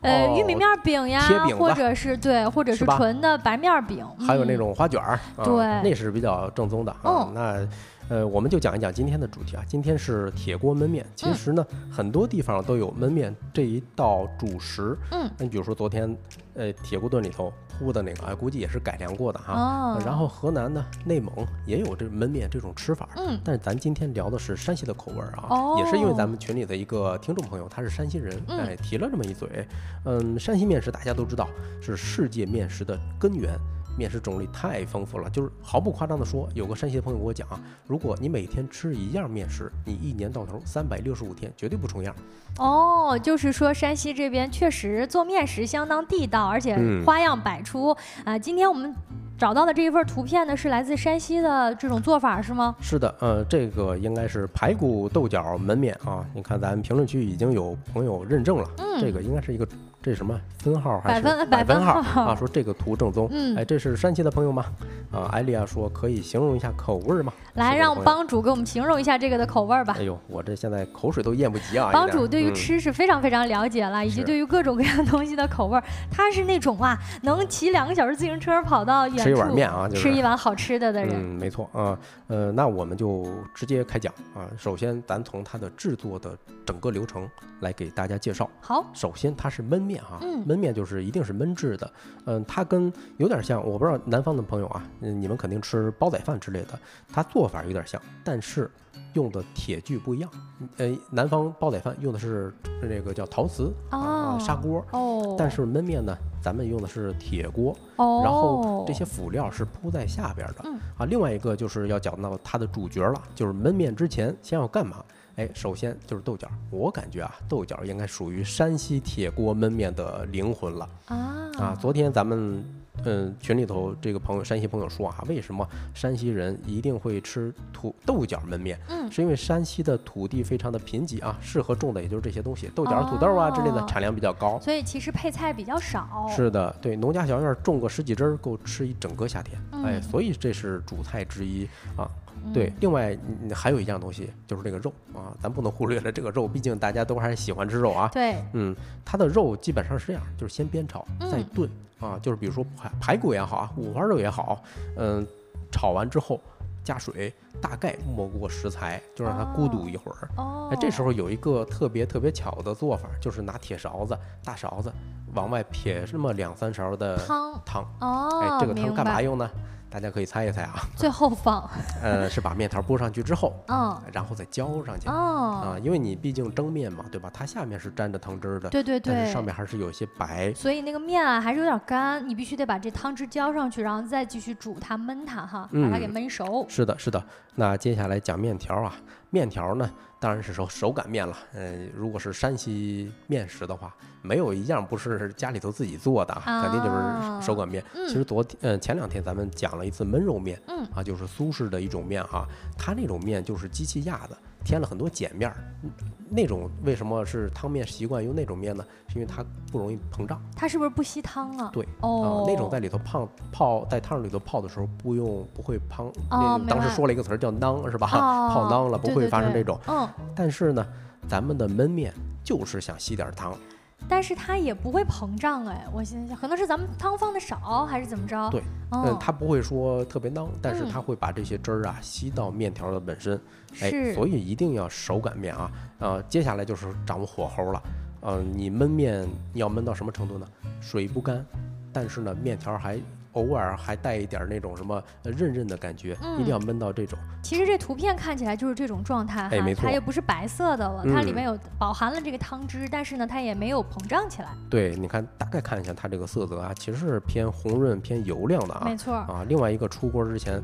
呃，哦玉米面饼呀饼，或者是对，或者是纯的白面饼，还有那嗯。种花卷儿，啊对。那是比较正宗的啊嗯。那呃，我们就讲一讲今天的主题啊。今天是铁锅焖面。嗯其实呢，很多地方都有焖面这一道主食。嗯，那你比如说昨天，呃，铁锅炖里头铺的那个，啊，估计也是改良过的哈。哦，然后河南呢，内蒙也有这焖面这种吃法。嗯，但是咱今天聊的是山西的口味啊，哦也是因为咱们群里的一个听众朋友，他是山西人，嗯哎，提了这么一嘴。嗯，山西面食大家都知道是世界面食的根源。面食种类太丰富了，就是毫不夸张的说，有个山西的朋友跟我讲啊，如果你每天吃一样面食，你一年到头三百六十五天绝对不重样。哦，就是说山西这边确实做面食相当地道，而且嗯花样百出啊、今天我们找到的这一份图片呢，是来自山西的这种做法是吗？是的，呃，这个应该是排骨豆角焖面啊。你看咱评论区已经有朋友认证了，嗯这个应该是一个这是什么分号还是百分百百分号号啊？说这个图正宗，嗯哎，这是山西的朋友吗？啊，艾丽亚说可以形容一下口味儿吗？来，让帮主给我们形容一下这个的口味儿吧哎。呦，我这现在口水都咽不及啊！帮主对于嗯吃是非常非常了解了，以及对于各种各样东西的口味儿，他是那种啊，能骑两个小时自行车跑到远处吃一碗面啊，就是吃一碗好吃的的人。嗯，没错啊，呃，那我们就直接开讲啊。首先，咱从它的制作的整个流程来给大家介绍。好，首先，它是焖面哈，嗯焖面就是一定是焖制的，嗯，它跟有点像，我不知道南方的朋友啊，嗯，你们肯定吃煲仔饭之类的，它做法有点像，但是用的铁具不一样。呃，南方煲仔饭用的是那个叫陶瓷啊、哦砂锅，哦，但是焖面呢，咱们用的是铁锅，哦，然后这些辅料是铺在下边的。嗯啊，另外一个就是要讲到它的主角了，就是焖面之前先要干嘛？哎，首先就是豆角，我感觉啊，豆角应该属于山西铁锅焖面的灵魂了啊啊。昨天咱们嗯群里头这个朋友山西朋友说啊，为什么山西人一定会吃土豆角焖面？嗯是因为山西的土地非常的贫瘠啊，适合种的也就是这些东西，豆角、土豆啊之类的哦产量比较高。所以其实配菜比较少。是的，对，农家小院种个十几枝儿，够吃一整个夏天。哎，嗯所以这是主菜之一啊。嗯对，另外嗯还有一样东西就是这个肉啊，咱不能忽略了这个肉，毕竟大家都还是喜欢吃肉啊。对，嗯，它的肉基本上是这样，就是先煸炒再嗯炖啊，就是比如说排排骨也好啊，五花肉也好，嗯，炒完之后加水，大概没过食材，就让它咕嘟一会儿。哦哎，，这时候有一个特别特别巧的做法，就是拿铁勺子、大勺子往外撇这么两三勺的汤汤。哦，哎，这个汤干嘛用呢？大家可以猜一猜啊。最后放，呃，是把面条拨上去之后，嗯，然后再浇上去。哦，啊，因为你毕竟蒸面嘛，对吧？它下面是沾着汤汁儿的，对对对，但是上面还是有些白。所以那个面啊还是有点干，你必须得把这汤汁浇上去，然后再继续煮它焖它哈，把它给嗯焖熟。是的，是的。那接下来讲面条啊，面条呢，当然是手手擀面了。呃，如果是山西面食的话，没有一样不是家里头自己做的，啊，肯定就是手擀面。其实昨天呃前两天咱们讲了一次焖肉面，嗯啊，就是苏式的一种面哈、它那种面就是机器压的，添了很多碱面儿。嗯那种为什么是汤面习惯用那种面呢？是因为它不容易膨胀。它是不是不吸汤啊？对，哦啊，，那种在里头泡泡在汤里头泡的时候，不用不会胖。当时说了一个词儿叫囊，是吧？哦泡囊了，不会发生这种。嗯，但是呢，咱们的焖面就是想吸点儿汤，但是它也不会膨胀哎，我心想可能是咱们汤放的少还是怎么着？对，哦嗯，，它不会说特别囊，但是嗯它会把这些汁儿啊吸到面条的本身。哎，所以一定要手擀面啊。呃，接下来就是掌握火候了。呃，你焖面你要焖到什么程度呢？水不干，但是呢面条还偶尔还带一点儿那种什么呃韧韧的感觉，一定要焖到这种。其实这图片看起来就是这种状态哈，哎没错它也不是白色的了，它里嗯面有饱含了这个汤汁，但是呢，它也没有膨胀起来。对，你看大概看一下它这个色泽啊，其实是偏红润、偏油亮的啊。没错，啊，另外一个出锅之前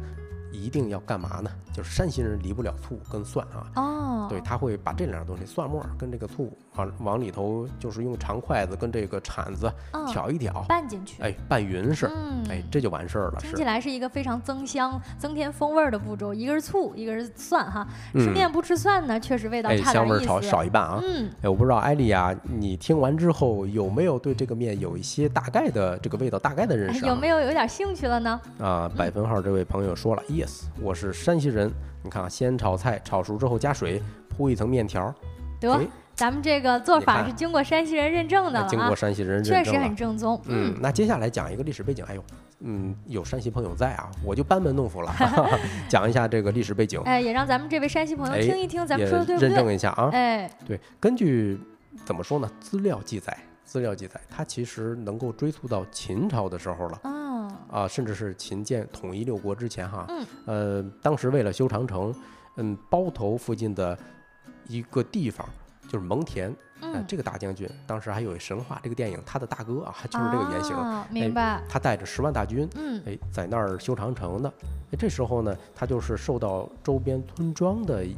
一定要干嘛呢？就是山西人离不了醋跟蒜啊。哦，对，他会把这两样东西，蒜末跟这个醋往往里头，就是用长筷子跟这个铲子嗯挑一挑，拌进去，哎，拌匀是，嗯，哎，这就完事儿了。是听起，来是一个非常增香、增添风味儿的步骤，一个是醋，一个是蒜哈。吃嗯面不吃蒜呢，确实味道哎，差点意香味儿少。少一半啊。嗯，哎，我不知道艾丽呀，你听完之后有没有对这个面有一些大概的这个味道大概的认哎识、啊？有没有有点兴趣了呢？啊，百分号这位朋友说了，yes，我是山西人。你看啊，先炒菜，炒熟之后加水，铺一层面条，得哎，咱们这个做法是经过山西人认证的了啊经过，山西人认确实很正宗。嗯，那接下来讲一个历史背景。哎呦，嗯，有山西朋友在啊，我就班门弄斧了，讲一下这个历史背景，哎，也让咱们这位山西朋友哎听一听，咱们说的对不对认证？一下啊。哎，对，根据怎么说呢？资料记载，资料记载，它其实能够追溯到秦朝的时候了哦，啊，甚至是秦建统一六国之前哈。嗯。呃，当时为了修长城，嗯，包头附近的一个地方就是蒙恬，呃嗯，这个大将军当时还有神话这个电影，他的大哥啊，就是这个原型。啊明白。他带着十万大军，嗯，哎，在那儿修长城呢。哎，这时候呢，他就是受到周边村庄的一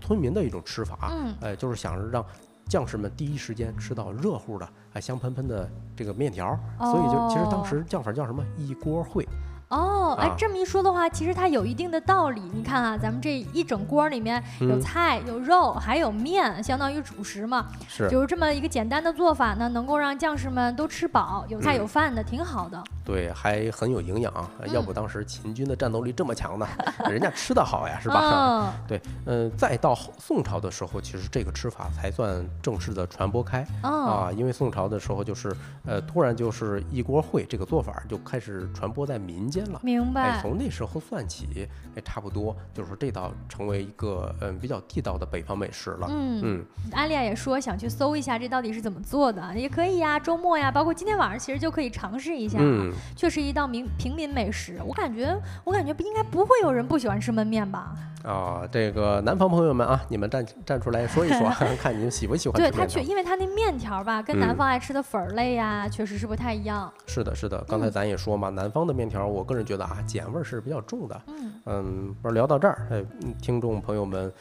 村民的一种吃法，嗯，哎，就是想让将士们第一时间吃到热乎的、哎香喷喷的这个面条，所以就其实当时叫法叫什么一锅烩。哦，哎啊，这么一说的话，其实它有一定的道理。你看啊，咱们这一整锅里面有嗯菜、有肉，还有面，相当于主食嘛。是就是这么一个简单的做法呢，能够让将士们都吃饱，有菜嗯有饭的，挺好的。对，还很有营养啊，要嗯不当时秦军的战斗力这么强呢，人家吃的好呀，是吧？嗯，对，嗯、再到宋朝的时候，其实这个吃法才算正式的传播开。哦，啊，因为宋朝的时候就是，呃，突然就是一锅烩这个做法就开始传播在民间明白。从那时候算起，哎，差不多就是说这道成为一个嗯比较地道的北方美食了。嗯，嗯，阿丽亚也说想去搜一下这到底是怎么做的，也可以呀。周末呀，包括今天晚上，其实就可以尝试一下。嗯，确实一道民平民美食，我感觉我感觉不应该不会有人不喜欢吃焖面吧？啊，这个南方朋友们啊，你们站站出来说一说，看你们喜不喜欢对他确。因为他那面条吧，跟南嗯方爱吃的粉儿类呀，确实是不太一样。是的，是的，刚才嗯咱也说嘛，南方的面条，我个人觉得啊，碱味儿是比较重的。嗯，嗯，不是聊到这儿，听众朋友们。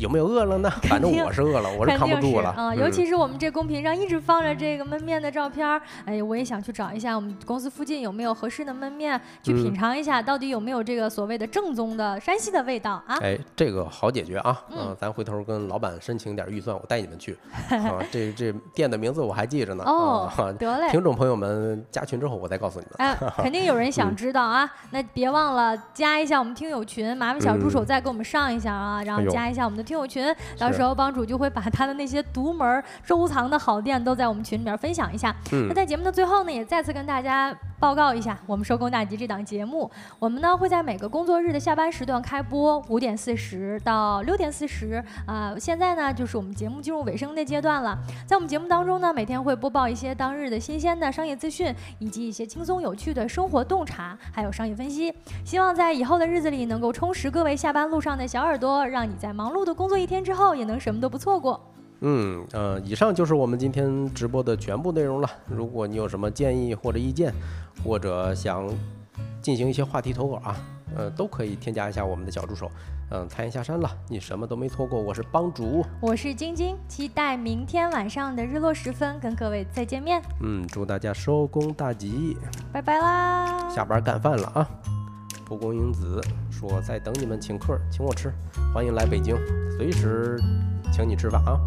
呃有没有饿了呢？反正我是饿了，我是扛不住了。啊、尤其是我们这公屏上一直放着这个焖面的照片儿，哎，我也想去找一下我们公司附近有没有合适的焖面，去品嗯尝一下，到底有没有这个所谓的正宗的山西的味道啊？哎，这个好解决啊！嗯嗯、咱回头跟老板申请点预算，我带你们去。啊，这这店的名字我还记着呢。哦，啊，得嘞。听众朋友们加群之后，我再告诉你们。哎，肯定有人想嗯知道啊！那别忘了加一下我们听友群，麻烦小助手嗯再给我们上一下啊，然后加一下我们的听友群，到时候帮主就会把他的那些独门收藏的好店都在我们群里面分享一下。那嗯，在节目的最后呢，也再次跟大家报告一下，我们收工大吉这档节目，我们呢会在每个工作日的下班时段开播，五点四十到六点四十。啊，现在呢就是我们节目进入尾声的阶段了。在我们节目当中呢，每天会播报一些当日的新鲜的商业资讯，以及一些轻松有趣的生活洞察，还有商业分析。希望在以后的日子里能够充实各位下班路上的小耳朵，让你在忙碌的工作一天之后也能什么都不错过。嗯呃，以上就是我们今天直播的全部内容了。如果你有什么建议或者意见，或者想进行一些话题投稿啊，呃，都可以添加一下我们的小助手。嗯，太阳下山了，你什么都没错过。我是帮主，我是晶晶，期待明天晚上的日落时分跟各位再见面。嗯，祝大家收工大吉，拜拜啦！下班干饭了啊！蒲公英子说在等你们请客，请我吃，欢迎来北京，随时请你吃饭啊！